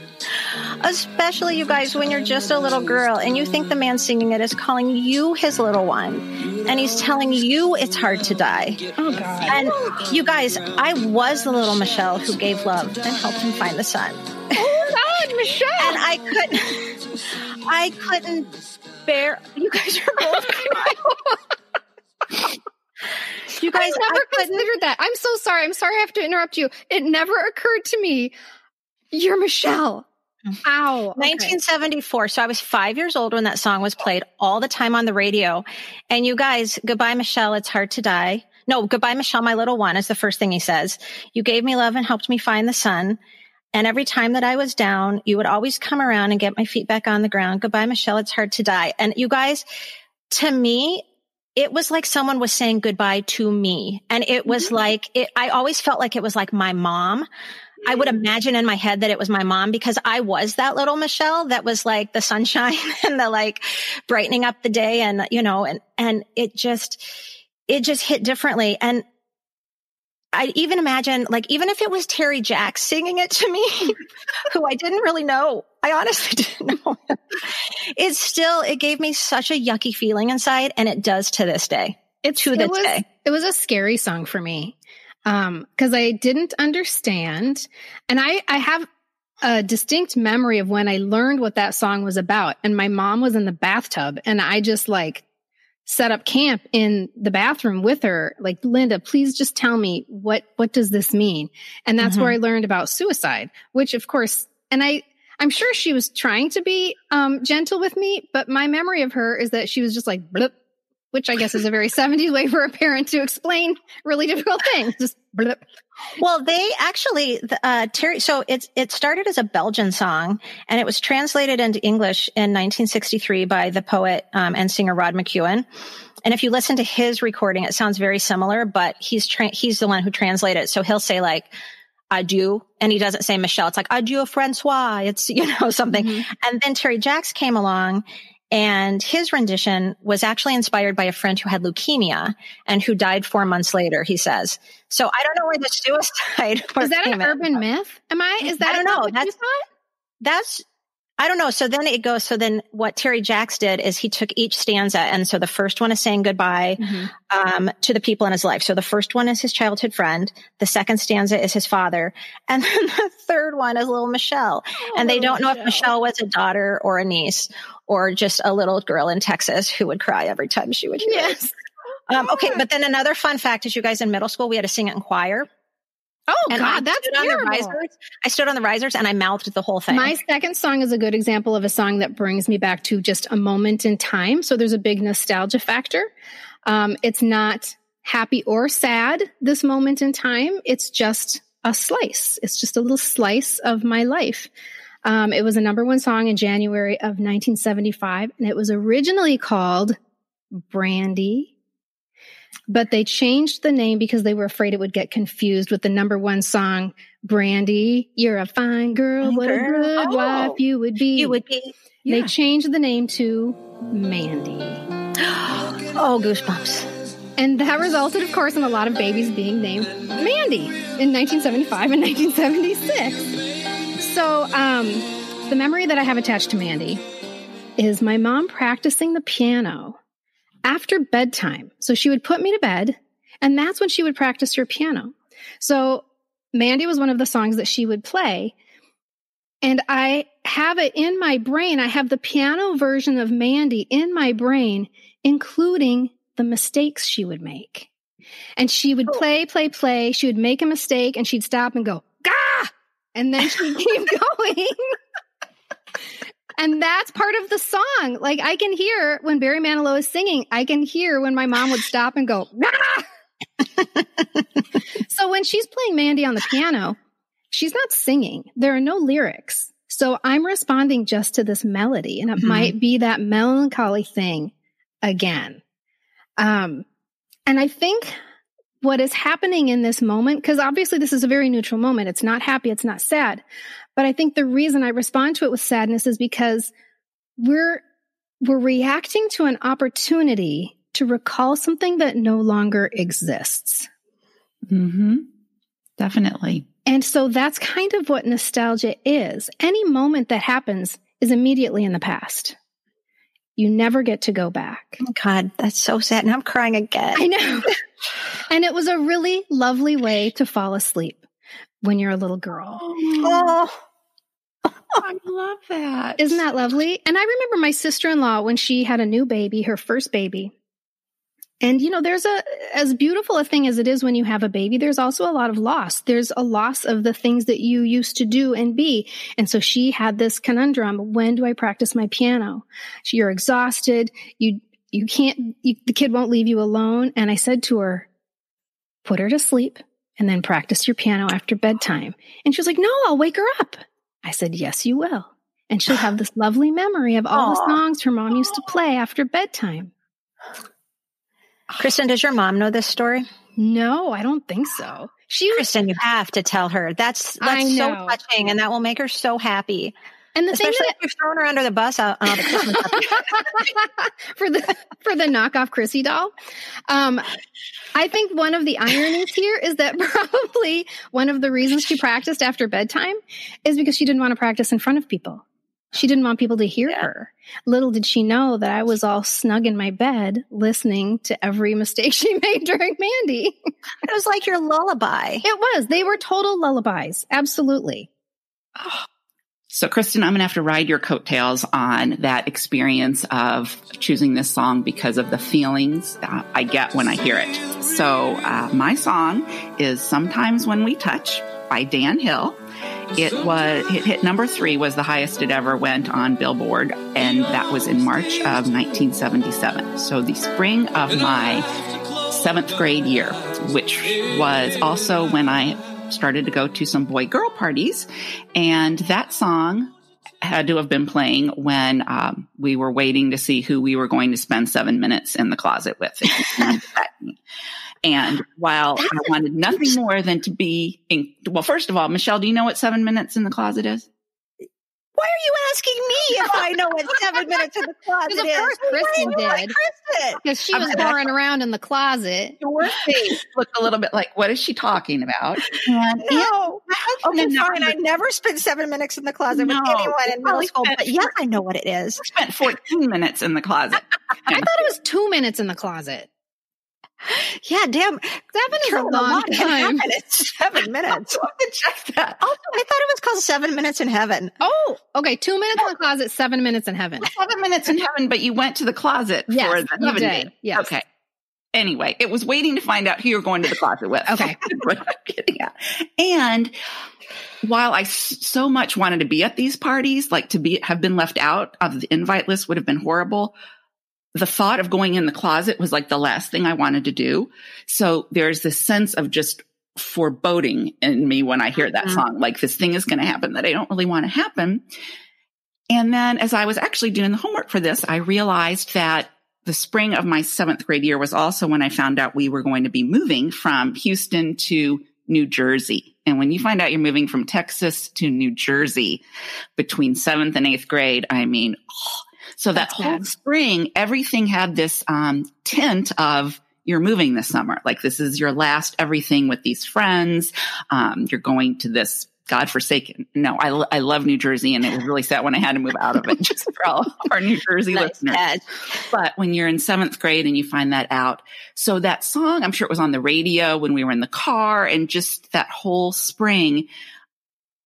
Especially you guys when you're just a little girl and you think the man singing it is calling you his little one and he's telling you it's hard to die. oh God. And you guys, I was the little Michelle who gave love and helped him find the sun. Oh God, Michelle. And I couldn't, I couldn't bear. You guys are both. you guys, I never I considered that. I'm so sorry. I'm sorry I have to interrupt you. It never occurred to me. You're Michelle. Ow. Okay. 1974. So I was five years old when that song was played all the time on the radio. And you guys, goodbye, Michelle. It's hard to die. No, goodbye, Michelle, my little one is the first thing he says. You gave me love and helped me find the sun. And every time that I was down, you would always come around and get my feet back on the ground. Goodbye, Michelle. It's hard to die. And you guys, to me, it was like someone was saying goodbye to me. And it was mm-hmm. like, it, I always felt like it was like my mom. I would imagine in my head that it was my mom because I was that little Michelle that was like the sunshine and the like brightening up the day and, you know, and, and it just, it just hit differently. And I even imagine, like, even if it was Terry Jack singing it to me, who I didn't really know, I honestly didn't know. it still, it gave me such a yucky feeling inside, and it does to this day. It's to it this was, day. It was a scary song for me. Um, cause I didn't understand. And I, I have a distinct memory of when I learned what that song was about. And my mom was in the bathtub and I just like set up camp in the bathroom with her. Like, Linda, please just tell me what, what does this mean? And that's Mhm. where I learned about suicide, which of course, and I, I'm sure she was trying to be um, gentle with me, but my memory of her is that she was just like, blip, which I guess is a very 70s way for a parent to explain really difficult things. Just blip. Well, they actually, uh, Terry, so it's, it started as a Belgian song and it was translated into English in 1963 by the poet, um, and singer Rod McKuen. And if you listen to his recording, it sounds very similar, but he's, tra- he's the one who translated it. So he'll say like, adieu. And he doesn't say Michelle. It's like, adieu, Francois. It's, you know, something. And then Terry Jacks came along and his rendition was actually inspired by a friend who had leukemia and who died four months later, he says. So I don't know where the suicide Is that an urban myth? Am I? Is that I don't know. That's- That's, I don't know. So then it goes, so then what Terry Jacks did is he took each stanza. And so the first one is saying goodbye, um, to the people in his life. So the first one is his childhood friend. The second stanza is his father. And then the third one is little Michelle. and they don't know if Michelle was a daughter or a niece or just a little girl in Texas who would cry every time she would hear it. Yes. Um, okay. But then another fun fact is you guys in middle school, we had to sing it in choir. Oh and God, I that's stood on the terrible. risers. I stood on the risers and I mouthed the whole thing. My second song is a good example of a song that brings me back to just a moment in time. So there's a big nostalgia factor. Um, it's not happy or sad, this moment in time. It's just a slice. It's just a little slice of my life. Um, it was a number one song in January of 1975, and it was originally called Brandy. But they changed the name because they were afraid it would get confused with the number one song, Brandy. You're a fine girl. What a good Oh. wife you would be. you would be. They changed the name to Mandy. Oh, goosebumps. And that resulted, of course, in a lot of babies being named Mandy in 1975 and 1976. So, um, the memory that I have attached to Mandy is my mom practicing the piano after bedtime. So she would put me to bed, and that's when she would practice her piano. So Mandy was one of the songs that she would play. And I have it in my brain. I have the piano version of Mandy in my brain, including the mistakes she would make. And she would play, play, play. She would make a mistake and she'd stop and go! And then she'd keep going. and that's part of the song. Like I can hear when Barry Manilow is singing, I can hear when my mom would stop and go, Gah! so when she's playing Mandy on the piano, she's not singing. There are no lyrics. So I'm responding just to this melody and it Mhm. might be that melancholy thing again. Um, and I think what is happening in this moment, because obviously this is a very neutral moment. It's not happy. It's not sad. But I think the reason I respond to it with sadness is because we're, we're reacting to an opportunity to recall something that no longer exists. Mm-hmm. Definitely. And so that's kind of what nostalgia is. Any moment that happens is immediately in the past. You never get to go back. God, that's so sad. And I'm crying again. I know. and it was a really lovely way to fall asleep when you're a little girl. Oh, I love that. Isn't that lovely? And I remember my sister in law when she had a new baby, her first baby. And you know, there's a, as beautiful a thing as it is when you have a baby, there's also a lot of loss. There's a loss of the things that you used to do and be. And so she had this conundrum. When do I practice my piano? You're exhausted. You, you can't, you, the kid won't leave you alone. And I said to her, put her to sleep and then practice your piano after bedtime. And she was like, no, I'll wake her up. I said, yes, you will. And she'll have this lovely memory of all the songs her mom used to play after bedtime. Kristen, does your mom know this story? No, I don't think so. She was, Kristen, you have to tell her. That's that's so touching, and that will make her so happy. And the thing that if you've thrown her under the bus out on all the Christmas episodes. for the for the knockoff Chrissy doll. Um, I think one of the ironies here is that probably one of the reasons she practiced after bedtime is because she didn't want to practice in front of people. She didn't want people to hear Yeah. her. Little did she know that I was all snug in my bed listening to every mistake she made during Mandy. It was like your lullaby. It was. They were total lullabies. Absolutely. So, Kristen, I'm going to have to ride your coattails on that experience of choosing this song because of the feelings I get when I hear it. So, uh, my song is Sometimes When We Touch by Dan Hill. It was it hit number three was the highest it ever went on Billboard, and that was in March of 1977. So the spring of my seventh grade year, which was also when I started to go to some boy girl parties, and that song had to have been playing when um, we were waiting to see who we were going to spend seven minutes in the closet with. And while I wanted nothing more than to be in, well, first of all, Michelle, do you know what seven minutes in the closet is? Why are you asking me if I know what seven minutes in the closet Because of is? course Why Kristen are did. Because she I'm was gonna- boring around in the closet. Your face looked a little bit like, what is she talking about? And No. my husband Okay, and I fine. I never spent seven minutes in the closet No. with anyone in middle Probably school, but yes, I know what it is. spent 14 minutes in the closet. I thought it was two minutes in the closet. Yeah, damn. Seven is a long time. It's seven minutes. Have to check that. Also, I thought it was called Seven Minutes in Heaven. Oh, okay. Two minutes in the closet, seven minutes in heaven. Seven minutes in heaven, but you went to the closet Yes, for the heaven did. date. Yes. Okay. Anyway, it was waiting to find out who you're going to the closet with. Okay. what I'm getting at. And while I so much wanted to be at these parties, like to be have been left out of the invite list would have been horrible. The thought of going in the closet was like the last thing I wanted to do. So there's this sense of just foreboding in me when I hear that Mhm. song. Like this thing is going to happen that I don't really want to happen. And then as I was actually doing the homework for this, I realized that the spring of my seventh grade year was also when I found out we were going to be moving from Houston to New Jersey. And when you find out you're moving from Texas to New Jersey between seventh and eighth grade, I mean, oh. So that That's whole bad. spring, everything had this um, tint of you're moving this summer. Like this is your last everything with these friends. Um, you're going to this godforsaken. No, I, lo- I love New Jersey and it was really sad when I had to move out of it just for all our New Jersey Nice listeners. catch. But when you're in seventh grade and you find that out, so that song, I'm sure it was on the radio when we were in the car and just that whole spring,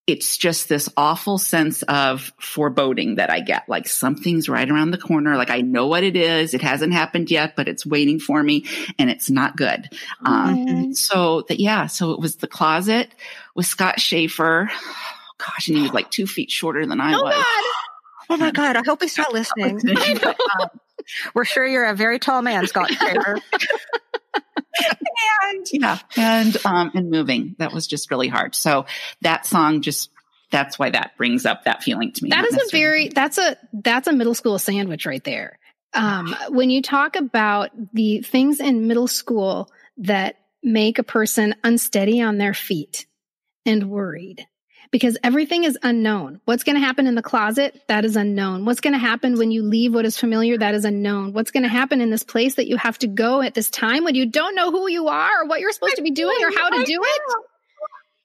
it's just this awful sense of foreboding that I get. Like something's right around the corner. Like I know what it is. It hasn't happened yet, but it's waiting for me and it's not good. Um, so that, yeah, so it was the closet with Scott Schaefer. Gosh, and he was like two feet shorter than I Oh was. God. Oh my God. I hope he's not listening. But, um, We're sure you're a very tall man, Scott Kramer. and yeah, and um, and moving. That was just really hard. So that song just that's why that brings up that feeling to me. That is a very that's a that's a middle school sandwich right there. Um, when you talk about the things in middle school that make a person unsteady on their feet and worried because everything is unknown. What's going to happen in the closet? That is unknown. What's going to happen when you leave what is familiar? That is unknown. What's going to happen in this place that you have to go at this time when you don't know who you are or what you're supposed to be doing or how to do it?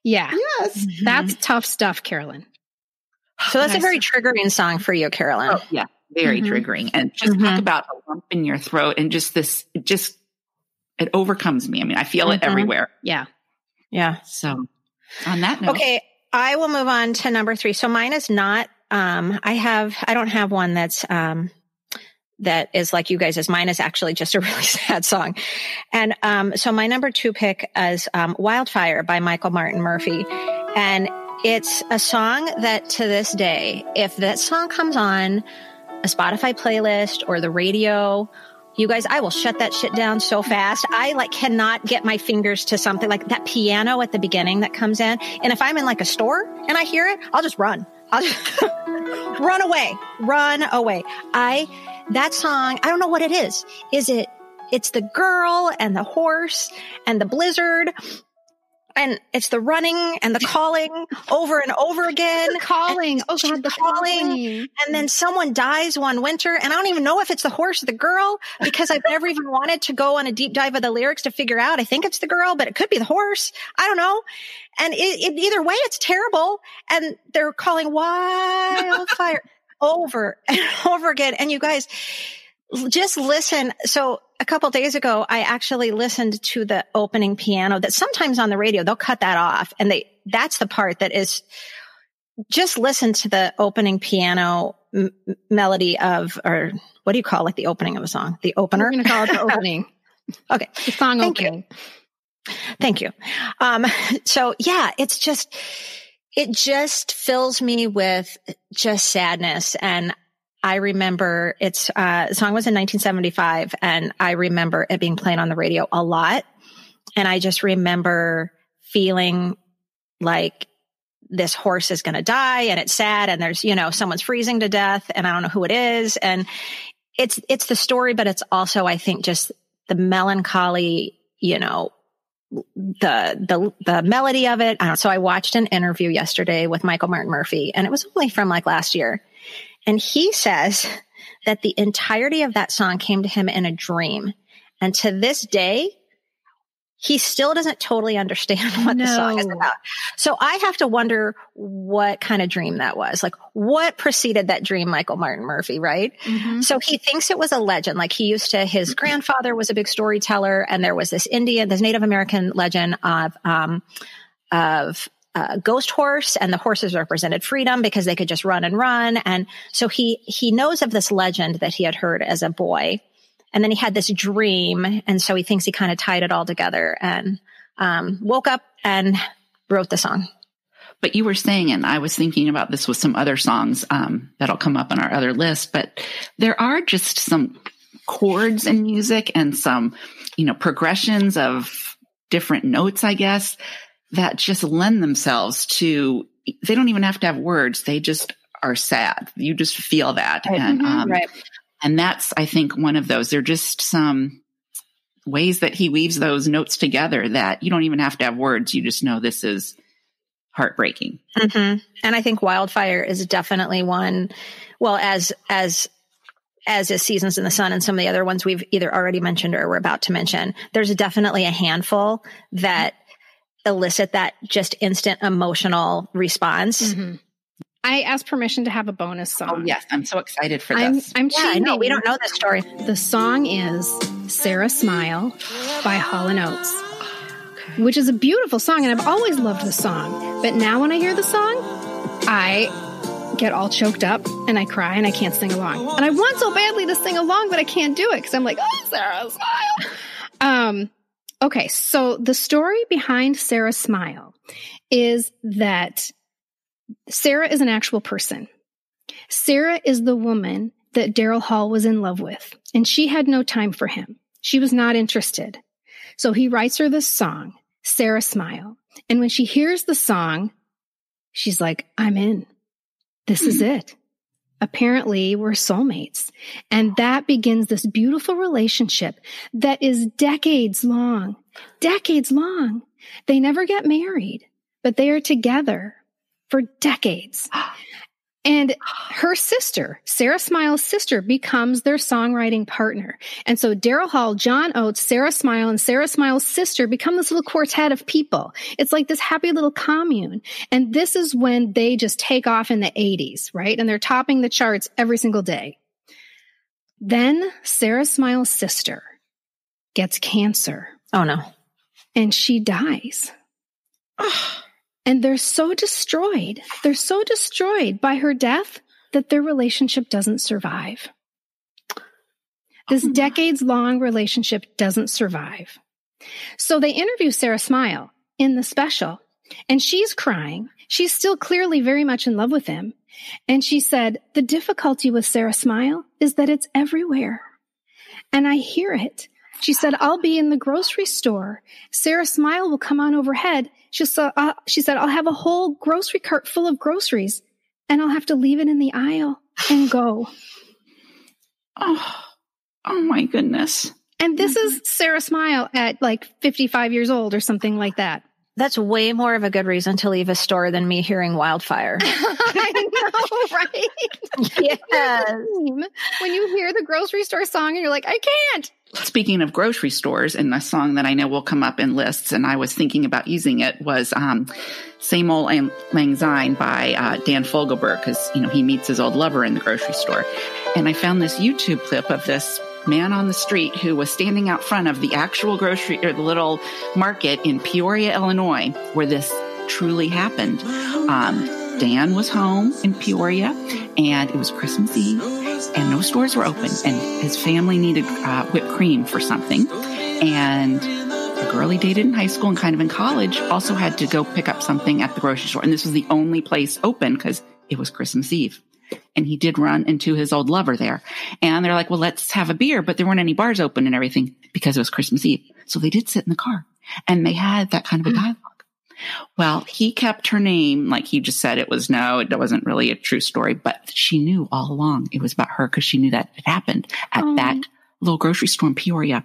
Yeah. Yes. That's tough stuff, Carolyn. So that's a very triggering song for you, Carolyn. Oh, yeah, very Mhm. triggering. And just Mhm. talk about a lump in your throat and just this, it just it overcomes me. I mean, I feel it Mhm. everywhere. Yeah. Yeah. So on that note, Okay, I will move on to number three. So mine is not. Um, I have. I don't have one that's um, that is like you guys. Is mine is actually just a really sad song, and um, so my number two pick is um, "Wildfire" by Michael Martin Murphey, and it's a song that to this day, if that song comes on a Spotify playlist or the radio. You guys, I will shut that shit down so fast. I like cannot get my fingers to something like that piano at the beginning that comes in. And if I'm in like a store and I hear it, I'll just run. I'll just run away, run away. I, that song, I don't know what it is. Is it, it's the girl and the horse and the blizzard and it's the running and the calling over and over again. The calling. Oh God, the calling. calling. And then someone dies one winter, and I don't even know if it's the horse or the girl because I've never even wanted to go on a deep dive of the lyrics to figure out. I think it's the girl, but it could be the horse. I don't know. And it, it, either way, it's terrible. And they're calling wildfire over and over again. And you guys just listen. So a couple days ago, I actually listened to the opening piano that sometimes on the radio, they'll cut that off and they, that's the part that is just listen to the opening piano m- melody of, or what do you call like the opening of a song? The opener. We're going to call it the opening. Okay. The song Thank you. Thank you. Um, so yeah, it's just, it just fills me with just sadness. And I remember it's, uh, song was in 1975 and I remember it being played on the radio a lot. And I just remember feeling like this horse is going to die and it's sad and there's, you know, someone's freezing to death and I don't know who it is. And it's, it's the story, but it's also, I think, just the melancholy, you know, the the the melody of it. So I watched an interview yesterday with Michael Martin Murphey, and it was only from like last year, and he says that the entirety of that song came to him in a dream, and to this day. He still doesn't totally understand what the song is about. So I have to wonder what kind of dream that was. Like what preceded that dream, Michael Martin Murphey, right? Mhm. So he thinks it was a legend. Like he used to, his grandfather was a big storyteller, and there was this Indian, this Native American legend of, um, of, uh, ghost horse and the horses represented freedom because they could just run and run. And so he, he knows of this legend that he had heard as a boy. And then he had this dream. And so he thinks he kind of tied it all together and, um, woke up and wrote the song. but you were saying, and I was thinking about this with some other songs um, that'll come up on our other list, but there are just some chords in music and some, you know, progressions of different notes, I guess, that just lend themselves to, they don't even have to have words. They just are sad. You just feel that. And, um, right. and that's, I think, one of those. They're just some ways that he weaves those notes together that you don't even have to have words. You just know this is heartbreaking. hmm And I think wildfire is definitely one. Well, as as as is seasons in the sun and some of the other ones we've either already mentioned or we're about to mention, there's definitely a handful that elicit that just instant emotional response. I asked permission to have a bonus song. Oh yes, I'm so excited for I'm, this. I'm Yeah, I know. cheating. We don't know this story. The song is Sarah Smile by Hall & Oates, which is a beautiful song, and I've always loved the song. But now when I hear the song, I get all choked up and I cry and I can't sing along. And I want so badly to sing along, but I can't do it because I'm like, oh, Sarah Smile. Um, okay, so the story behind Sarah Smile is that Sarah is an actual person. Sarah is the woman that Daryl Hall was in love with, and she had no time for him. She was not interested. So he writes her this song, Sarah Smile. And when she hears the song, she's like, I'm in. This is hmm. it. Apparently, we're soulmates. And that begins this beautiful relationship that is decades long. Decades long. They never get married, but they are together for decades. And her sister, Sarah Smile's sister, becomes their songwriting partner. And so Daryl Hall, John Oates, Sarah Smile, and Sarah Smile's sister become this little quartet of people. It's like this happy little commune. And this is when they just take off in the 80s, right? And they're topping the charts every single day. Then Sarah Smile's sister gets cancer Oh no. and she dies. And they're so destroyed. They're so destroyed by her death that their relationship doesn't survive. This oh. decades long relationship doesn't survive. So they interview Sarah Smile in the special, and she's crying. She's still clearly very much in love with him. And she said, The difficulty with Sarah Smile is that it's everywhere. And I hear it. She said, I'll be in the grocery store. Sarah Smile will come on overhead. She said, uh, she said, I'll have a whole grocery cart full of groceries and I'll have to leave it in the aisle and go. oh, oh my goodness. And this is Sarah Smile at like 55 years old or something like that. That's way more of a good reason to leave a store than me hearing wildfire. I know, right? yes. When you hear the grocery store song and you're like, I can't. Speaking of grocery stores, and a song that I know will come up in lists, and I was thinking about using it was um, "Same Old Lang- Syne" by uh, Dan Fogelberg because you know he meets his old lover in the grocery store, and I found this YouTube clip of this man on the street who was standing out front of the actual grocery or the little market in Peoria, Illinois, where this truly happened. Um, Dan was home in Peoria, and it was Christmas Eve, and no stores were open, and his family needed uh, whipped cream for something, and a girl he dated in high school and kind of in college also had to go pick up something at the grocery store, and this was the only place open because it was Christmas Eve. And he did run into his old lover there. And they're like, well, let's have a beer. But there weren't any bars open and everything because it was Christmas Eve. So they did sit in the car and they had that kind of a dialogue. Well, he kept her name like he just said it was no, it wasn't really a true story, but she knew all along it was about her because she knew that it happened at Oh. that little grocery store in Peoria.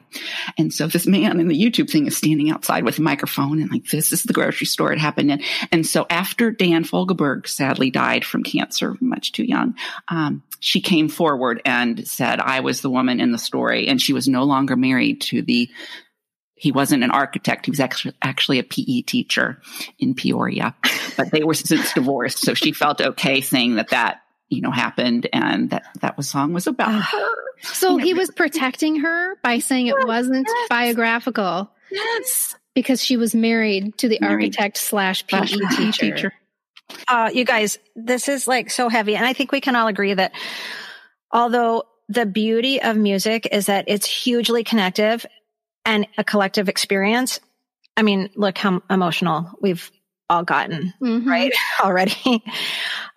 And so this man in the YouTube thing is standing outside with a microphone and like, this is the grocery store it happened in. And so after Dan Fogelberg sadly died from cancer, much too young, um, she came forward and said, I was the woman in the story. And she was no longer married to the he wasn't an architect. He was actually actually a PE teacher in Peoria, but they were since divorced. So she felt okay saying that that you know happened and that that was song was about her. So he was protecting her by saying it wasn't biographical Yes, because she was married to the Married. architect slash PE Slash PE teacher. teacher. Uh, you guys, this is like so heavy. And I think we can all agree that although the beauty of music is that it's hugely connective and a collective experience. I mean, look how emotional we've all gotten Mhm. right already.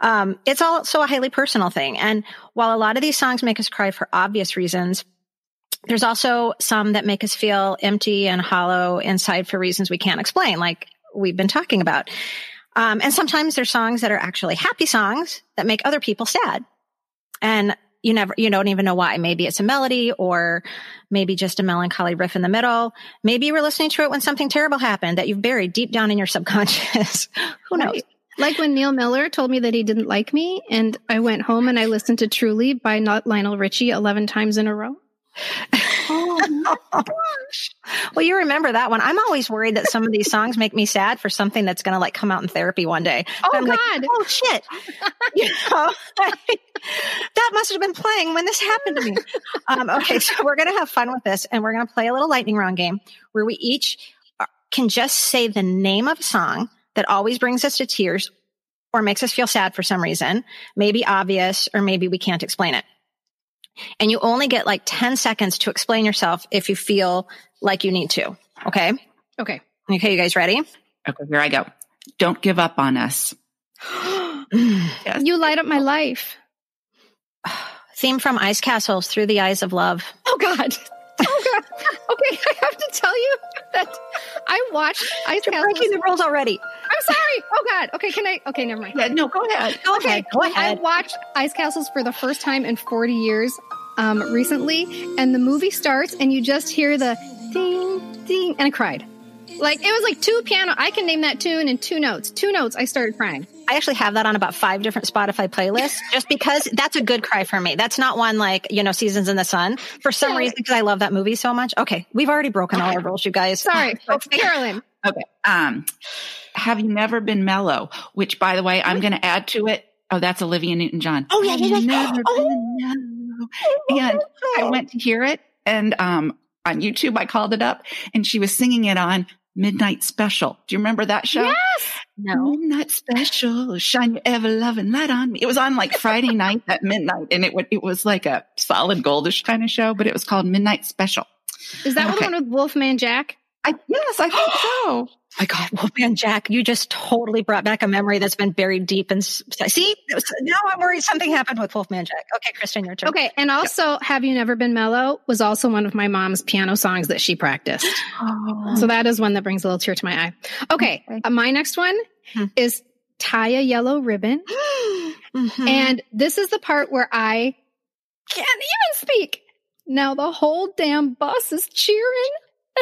Um, it's also a highly personal thing. And while a lot of these songs make us cry for obvious reasons, there's also some that make us feel empty and hollow inside for reasons we can't explain, like we've been talking about. Um, and sometimes there's songs that are actually happy songs that make other people sad. And you never, you don't even know why. Maybe it's a melody or maybe just a melancholy riff in the middle. Maybe you were listening to it when something terrible happened that you've buried deep down in your subconscious. Who knows? Right. Like when Neil Miller told me that he didn't like me, and I went home and I listened to Truly by not Lionel Richie 11 times in a row. Oh gosh. Well, you remember that one. I'm always worried that some of these songs make me sad for something that's going to like come out in therapy one day. Oh, I'm like, God. oh shit. you know, that must have been playing when this happened to me. Um, okay. So we're going to have fun with this and we're going to play a little lightning round game where we each uh, can just say the name of a song that always brings us to tears or makes us feel sad for some reason, maybe obvious, or maybe we can't explain it. And you only get like 10 seconds to explain yourself if you feel like you need to. Okay. Okay. Okay. You guys ready? Okay, here I go. Don't give up on us. Yes. You light up my life. Theme from Ice Castles through the eyes of love. Oh God. Oh God. Okay, I have to tell you that I watched Ice You're Castles. breaking the rules already. I'm sorry. Oh God. Okay, can I? Okay, never mind. Yeah, no, go ahead. Go ahead. Go I watched Ice Castles for the first time in 40 years um, recently, and the movie starts, and you just hear the ding, ding, and I cried. Like it was like two piano. I can name that tune in two notes. Two notes. I started crying. I actually have that on about five different Spotify playlists just because that's a good cry for me. That's not one like, you know, Seasons in the Sun for some Yeah. reason because I love that movie so much. Okay. We've already broken all our rules, you guys. Sorry, Carolyn. Okay. Um, have you never been mellow? Which, by the way, I'm going to add to it. Oh, that's Olivia Newton-John. Oh, yeah, yeah, yeah. Never Oh. been mellow? And I went to hear it, and um, on YouTube, I called it up, and she was singing it on Midnight Special. Do you remember that show? Yes. No. Midnight Special, shine your ever loving light on me. It was on like Friday night at midnight, and it would it was like a solid goldish kind of show, but it was called Midnight Special. Is that Okay. the one with Wolfman Jack? I yes, I think so. My God, Wolfman Jack, you just totally brought back a memory that's been buried deep in. See, now I'm worried something happened with Wolfman Jack. Okay, Kristen, your turn. Okay, and also, "Have You Never Been Mellow" was also one of my mom's piano songs that she practiced. So that is one that brings a little tear to my eye. Okay, uh, my next one Hmm. is "Tie a Yellow Ribbon," Mhm. and this is the part where I can't even speak. Now the whole damn bus is cheering,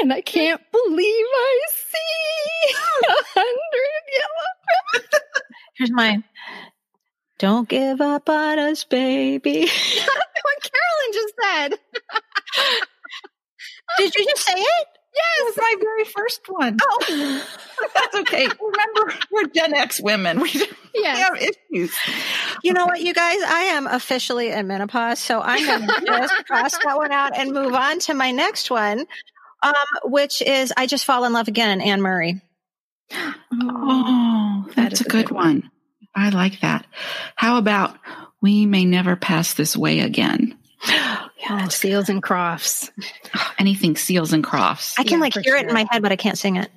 and I can't believe I see a hundred yellow. Here's mine. Don't give up on us, baby. what Carolyn just said. Did you just say it? That was my very first one. Oh, That's okay. Remember, we're Gen X women. We Yes. have issues. you know what, you guys? I am officially in menopause, so I'm going to just cross that one out and move on to my next one, um, which is "I Just Fall in Love Again" Anne Murray. Oh, that's is a good one. I like that. How about we may never pass this way again? Oh, Seals and Crofts. Anything Seals and Crofts. I can Yeah, like for hear it in my head, but I can't sing it.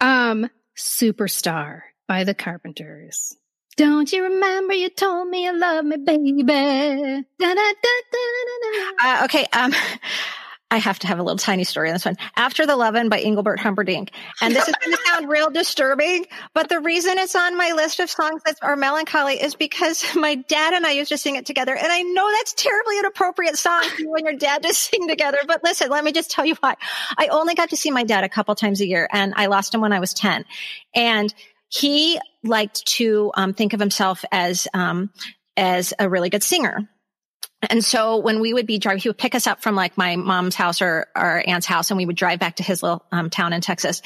Um, Superstar by the Carpenters. Don't you remember you told me you love me, baby? Da-da-da-da-da-da. Uh, okay, um, I have to have a little tiny story on this one. After the Lovin' by Engelbert Humperdinck. And this is going to sound real disturbing, but the reason it's on my list of songs that are melancholy is because my dad and I used to sing it together. And I know that's terribly inappropriate song for you and your dad to sing together. But listen, let me just tell you why. I only got to see my dad a couple times a year and I lost him when I was 10. And he liked to um, think of himself as, um, as a really good singer. And so when we would be driving, he would pick us up from like my mom's house or our aunt's house and we would drive back to his little um, town in Texas.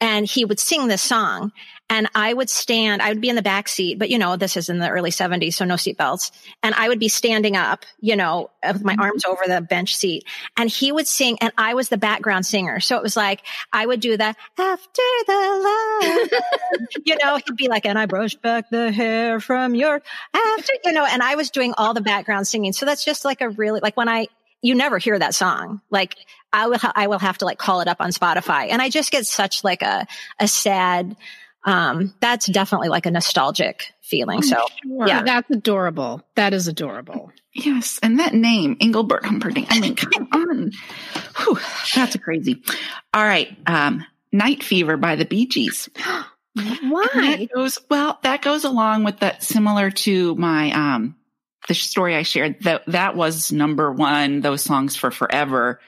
And he would sing this song and I would stand, I would be in the back seat, but you know, this is in the early seventies, so no seatbelts. And I would be standing up, you know, uh, with my mm-hmm. arms over the bench seat and he would sing and I was the background singer. So it was like, I would do the after the love, you know, he'd be like, and I brushed back the hair from your after, you know, and I was doing all the background singing. So that's just like a really, like when I, you never hear that song. Like I will, ha- I will have to like call it up on Spotify and I just get such like a, a sad, um, that's definitely like a nostalgic feeling. So yeah. That's adorable. That is adorable. Yes, and that name, Engelbert Humperdinck. I mean, come on. Whew, that's crazy. All right. Um, Night Fever by the Bee Gees. Why? That goes well. That goes along with that, similar to my um the story I shared. That that was number one. Those songs for forever.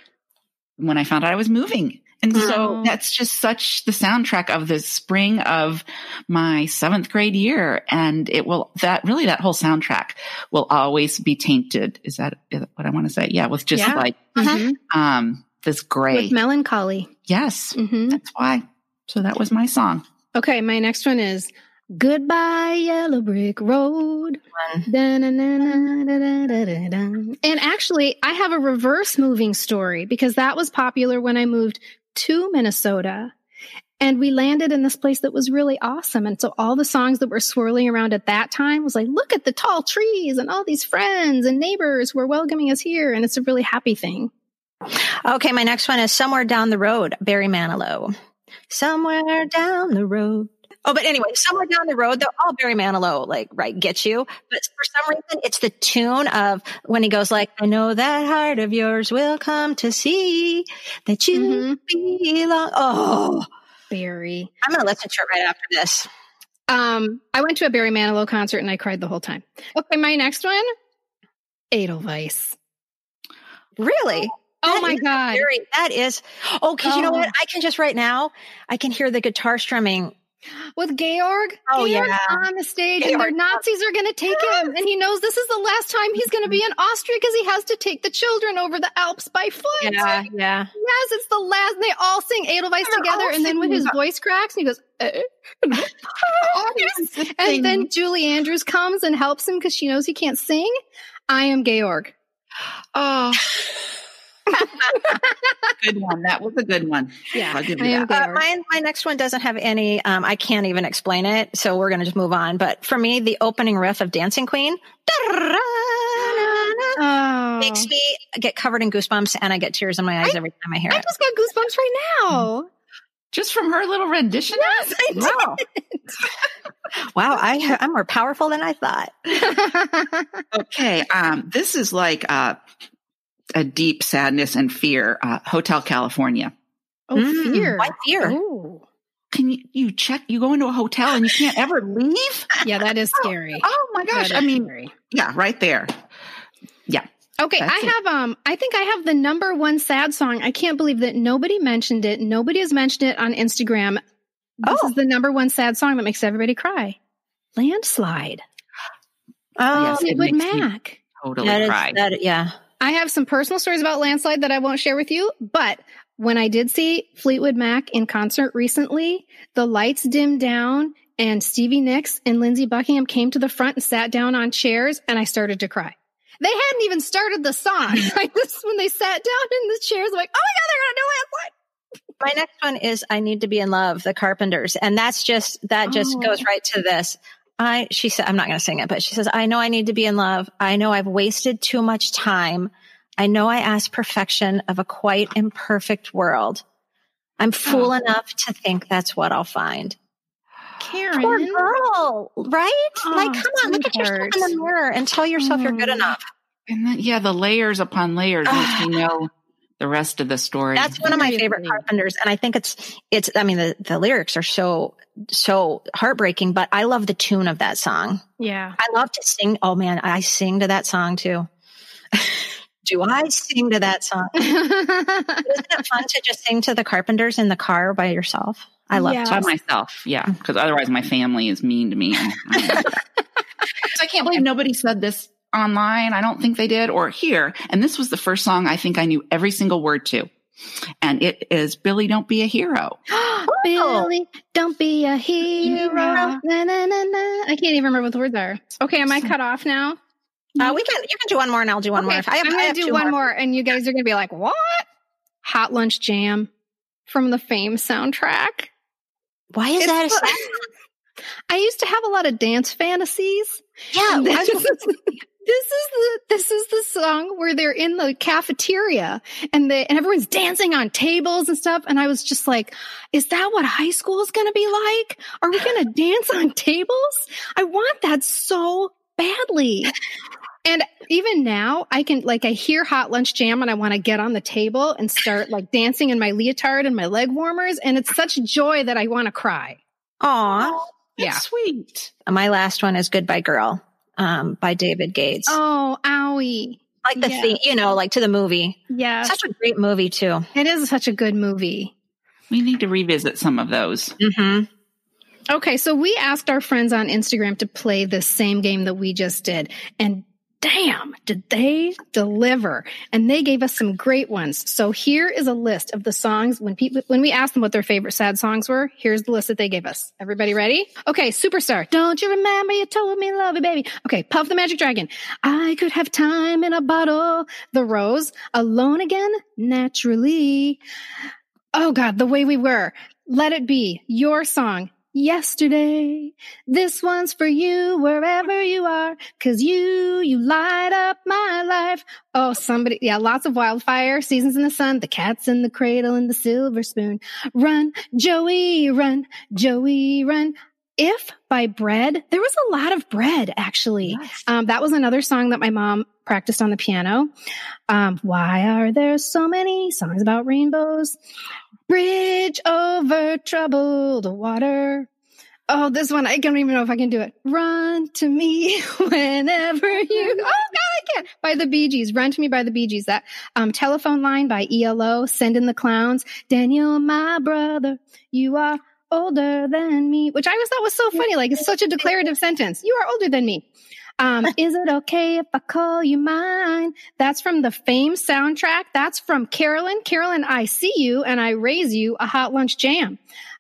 When I found out I was moving And so that's just such the soundtrack of the spring of my seventh grade year. And it will, that really, that whole soundtrack will always be tainted. Is that is that what I want to say? Yeah. With just Yeah. like, Mhm. um, this gray. With melancholy. yes. hmm That's why. So that was my song. Okay, my next one is Goodbye Yellow Brick Road. And actually, I have a reverse moving story because that was popular when I moved to Minnesota. And we landed in this place that was really awesome. And so all the songs that were swirling around at that time was like, look at the tall trees and all these friends and neighbors who are welcoming us here. And it's a really happy thing. Okay, my next one is Somewhere Down the Road, Barry Manilow. Somewhere down the road. Oh, but anyway, somewhere down the road, though, all Barry Manilow, like, right, get you. But for some reason, it's the tune of when he goes like, I know that heart of yours will come to see that you Mhm. belong. Oh, Barry. I'm going to listen to it right after this. Um, I went to a Barry Manilow concert and I cried the whole time. Okay, my next one, Edelweiss. Really? Oh That my God. Very, that is. Oh, because you know Oh. what? I can just right now, I can hear the guitar strumming. With Georg. Oh, Georg's yeah. on the stage and their Nazis are going to take him. And he knows this is the last time he's going to be in Austria because he has to take the children over the Alps by foot. Yeah, yeah. Yes, it's the last. And they all sing Edelweiss They're together. And then when his voice cracks, and he goes, eh. eh, eh, eh. and and then Julie Andrews comes and helps him because she knows he can't sing. I am Georg. oh, good one. That was a good one. Yeah, I'll give you that. Uh, Georg. mine, my next one doesn't have any. Um, I can't even explain it, so we're going to just move on. But for me, the opening riff of Dancing Queen Oh. makes me get covered in goosebumps, and I get tears in my eyes every time I hear I it. I just got goosebumps right now. Just from her little rendition. Yes, I did. Wow. Wow, I, I'm more powerful than I thought. Okay. Um, this is like uh, a deep sadness and fear. Uh, Hotel California. oh, Mm, fear. Why fear? Oh. Can you, you check? You go into a hotel and you can't ever leave. Yeah, that is scary. Oh my gosh! I mean, scary. yeah, right there. Yeah. Okay, That's I it. have um I think I have the number one sad song. I can't believe that nobody mentioned it. Nobody has mentioned it on Instagram. This Oh. is the number one sad song that makes everybody cry. Landslide. Oh, Yes, it Fleetwood makes Mac. Totally that is, cry. that, yeah. I have some personal stories about Landslide that I won't share with you, but when I did see Fleetwood Mac in concert recently, the lights dimmed down and Stevie Nicks and Lindsey Buckingham came to the front and sat down on chairs and I started to cry. They hadn't even started the song. I just, when they sat down in the chairs, I'm like, oh my God, they're going to do Landslide. My next one is I Need to Be in Love, the Carpenters. And that's just, that just Oh. goes right to this. I, she said, I'm not going to sing it, but she says, I know I need to be in love. I know I've wasted too much time. I know I ask perfection of a quite imperfect world. I'm fool Oh. enough to think that's what I'll find. Karen. Poor girl, right? Oh, like, come on, look at yourself in the mirror and tell yourself you're good Oh. enough. And then, yeah, the layers upon layers you know the rest of the story. That's one of my favorite Carpenters, and I think it's it's. I mean, the the lyrics are so so heartbreaking, but I love the tune of that song. Yeah. I love to sing. Oh man, I sing to that song too. Do I sing to that song? Isn't it fun to just sing to the Carpenters in the car by yourself? I love Yeah. to. by myself. Yeah, mm. because otherwise my family is mean to me. And so I can't believe nobody said this online. I don't think they did or here. And this was the first song I think I knew every single word to. And it is Billy Don't Be a Hero. Billy, don't be a hero. Hero. Na, na, na, na. I can't even remember what the words are. Okay, am I cut off now? Uh, we can. You can do one more, and I'll do one okay, more. I have, I'm gonna do one more. more, and you guys are going to be like, what? Hot Lunch Jam from the Fame soundtrack. Why is It's that? A the- I used to have a lot of dance fantasies. Yeah, this, was- is, this is the this is the song where they're in the cafeteria and they and everyone's dancing on tables and stuff. And I was just like, is that what high school is going to be like? Are we going to dance on tables? I want that so badly. And even now, I can like I hear Hot Lunch Jam and I want to get on the table and start like dancing in my leotard and my leg warmers, and it's such joy that I want to cry. Aw. Yeah. sweet. My last one is "Goodbye Girl" um, by David Gates. Oh, owie! like the yeah. theme, you know, like to the movie. Yeah, Such a great movie too. It is such a good movie. We need to revisit some of those. Mm-hmm. Okay, so we asked our friends on Instagram to play the same game that we just did. And damn, did they deliver? And they gave us some great ones. So here is a list of the songs when people when we asked them what their favorite sad songs were. Here's the list that they gave us. Everybody ready? Okay, Superstar. Don't you remember you told me love you, baby? Okay, Puff the Magic Dragon. I could have time in a bottle. The Rose. Alone again, naturally. Oh God, the way we were. Let it be your song. Yesterday, this one's for you wherever you are, cause you, you light up my life. Oh, somebody, yeah, lots of wildfire, seasons in the sun, the cats in the cradle and the silver spoon. Run, Joey, run, Joey, run. If by bread, there was a lot of bread actually. Um, that was another song that my mom practiced on the piano. Um, why are there so many songs about rainbows? Bridge over troubled water. Oh, this one, I don't even know if I can do it. Run to me whenever you, oh God, I can't. By the Bee Gees, Run to Me by the Bee Gees. That, um, telephone line by ELO, Send in the Clowns. Daniel, my brother, you are older than me, which I always thought was so funny. Like it's such a declarative sentence. You are older than me. Um, is it okay if I call you mine? That's from the Fame soundtrack. That's from Carolyn. Carolyn, I see you and I raise you a hot lunch jam.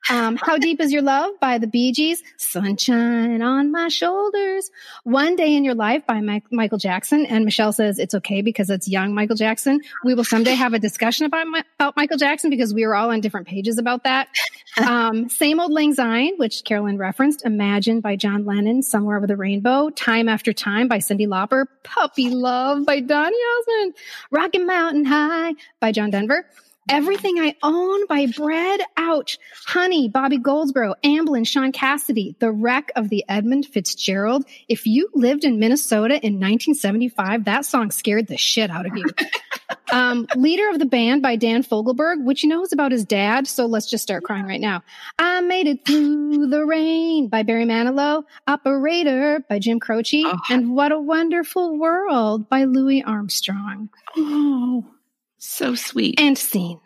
Um, How Deep Is Your Love by the Bee Gees. Sunshine on my shoulders. One Day in Your Life by Mike, Michael Jackson. And Michelle says it's okay because it's young Michael Jackson. We will someday have a discussion about, about Michael Jackson because we were all on different pages about that. Um, Same Old Lang Syne, which Carolyn referenced. Imagine by John Lennon. Somewhere Over the Rainbow. Time After Time by Cyndi Lauper. Puppy Love by Donny Osmond. Rocky Mountain High by John Denver. Everything I Own by Bread. Ouch. Honey, Bobby Goldsboro, Amblin, Shaun Cassidy, The Wreck of the Edmund Fitzgerald. If you lived in Minnesota in 1975, that song scared the shit out of you. um, Leader of the Band by Dan Fogelberg, which you know is about his dad. So let's just start crying right now. I Made It Through the Rain by Barry Manilow. Operator by Jim Croce. Oh. And What a Wonderful World by Louis Armstrong. Oh, so sweet. And scene.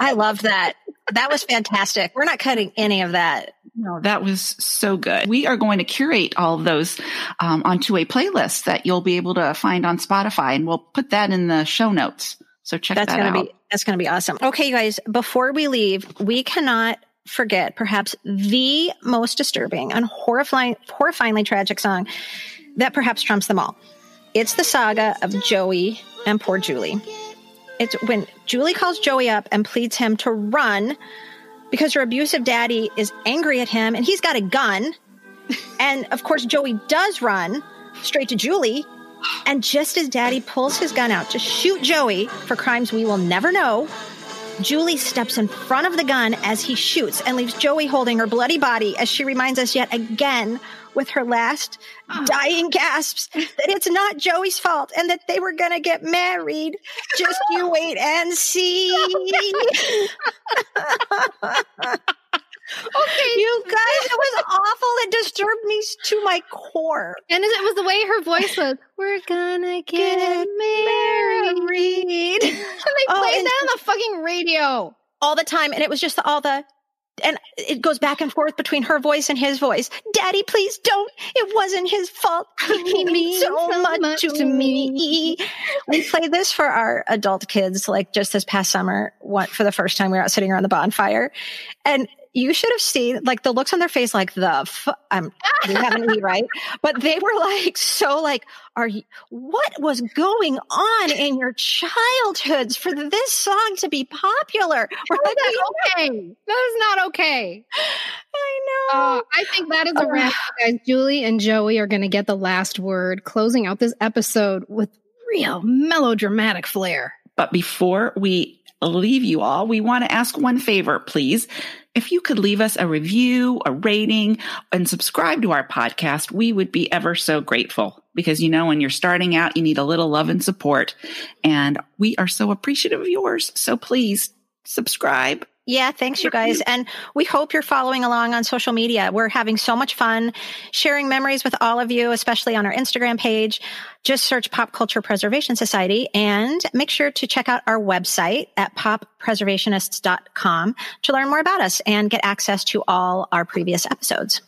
I love that. That was fantastic. We're not cutting any of that. No, that was so good. We are going to curate all of those um, onto a playlist that you'll be able to find on Spotify, and we'll put that in the show notes. So check That's that gonna out. be that's gonna be awesome. Okay, you guys, before we leave, we cannot forget perhaps the most disturbing and horrifying horrifyingly tragic song that perhaps trumps them all. It's the saga of Joey and poor Julie. It's when Julie calls Joey up and pleads him to run because her abusive daddy is angry at him and he's got a gun. And of course, Joey does run straight to Julie. And just as daddy pulls his gun out to shoot Joey for crimes we will never know, Julie steps in front of the gun as he shoots and leaves Joey holding her bloody body as she reminds us yet again with her last ah. dying gasps that it's not Joey's fault and that they were going to get married. Just you wait and see. Okay. You guys, it was awful. It disturbed me to my core. And it was the way her voice was, we're gonna get, Get married. married. and they Oh, played and- that on the fucking radio. all the time and it was just all the and it goes back and forth between her voice and his voice. Daddy, please don't. It wasn't his fault. He means so much to me. We played this for our adult kids, like just this past summer, what for the first time we were out sitting around the bonfire. And you should have seen like the looks on their face, like the, fu- um, we haven't eat right, but they were like, so like, are you, what was going on in your childhoods for this song to be popular? We're How like, is "We that okay? That is not okay. I know. Uh, I think that is a wrap, guys. Julie and Joey are going to get the last word, closing out this episode with real melodramatic flair. But before we leave you all, we want to ask one favor, please. If you could leave us a review, a rating, and subscribe to our podcast, we would be ever so grateful. Because you know, when you're starting out, you need a little love and support. And we are so appreciative of yours. So please subscribe Yeah, thanks, you guys. And we hope you're following along on social media. We're having so much fun sharing memories with all of you, especially on our Instagram page. Just search Pop Culture Preservation Society and make sure to check out our website at poppreservationists.com to learn more about us and get access to all our previous episodes.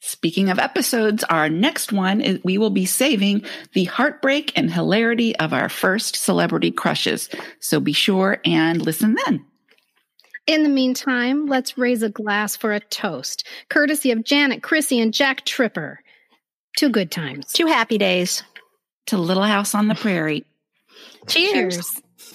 Speaking of episodes, our next one is we will be saving the heartbreak and hilarity of our first celebrity crushes. So be sure and listen then. In the meantime, let's raise a glass for a toast, courtesy of Janet, Chrissy, and Jack Tripper. Two good times. Two happy days. To Little House on the Prairie. Cheers.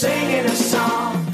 Singing a song.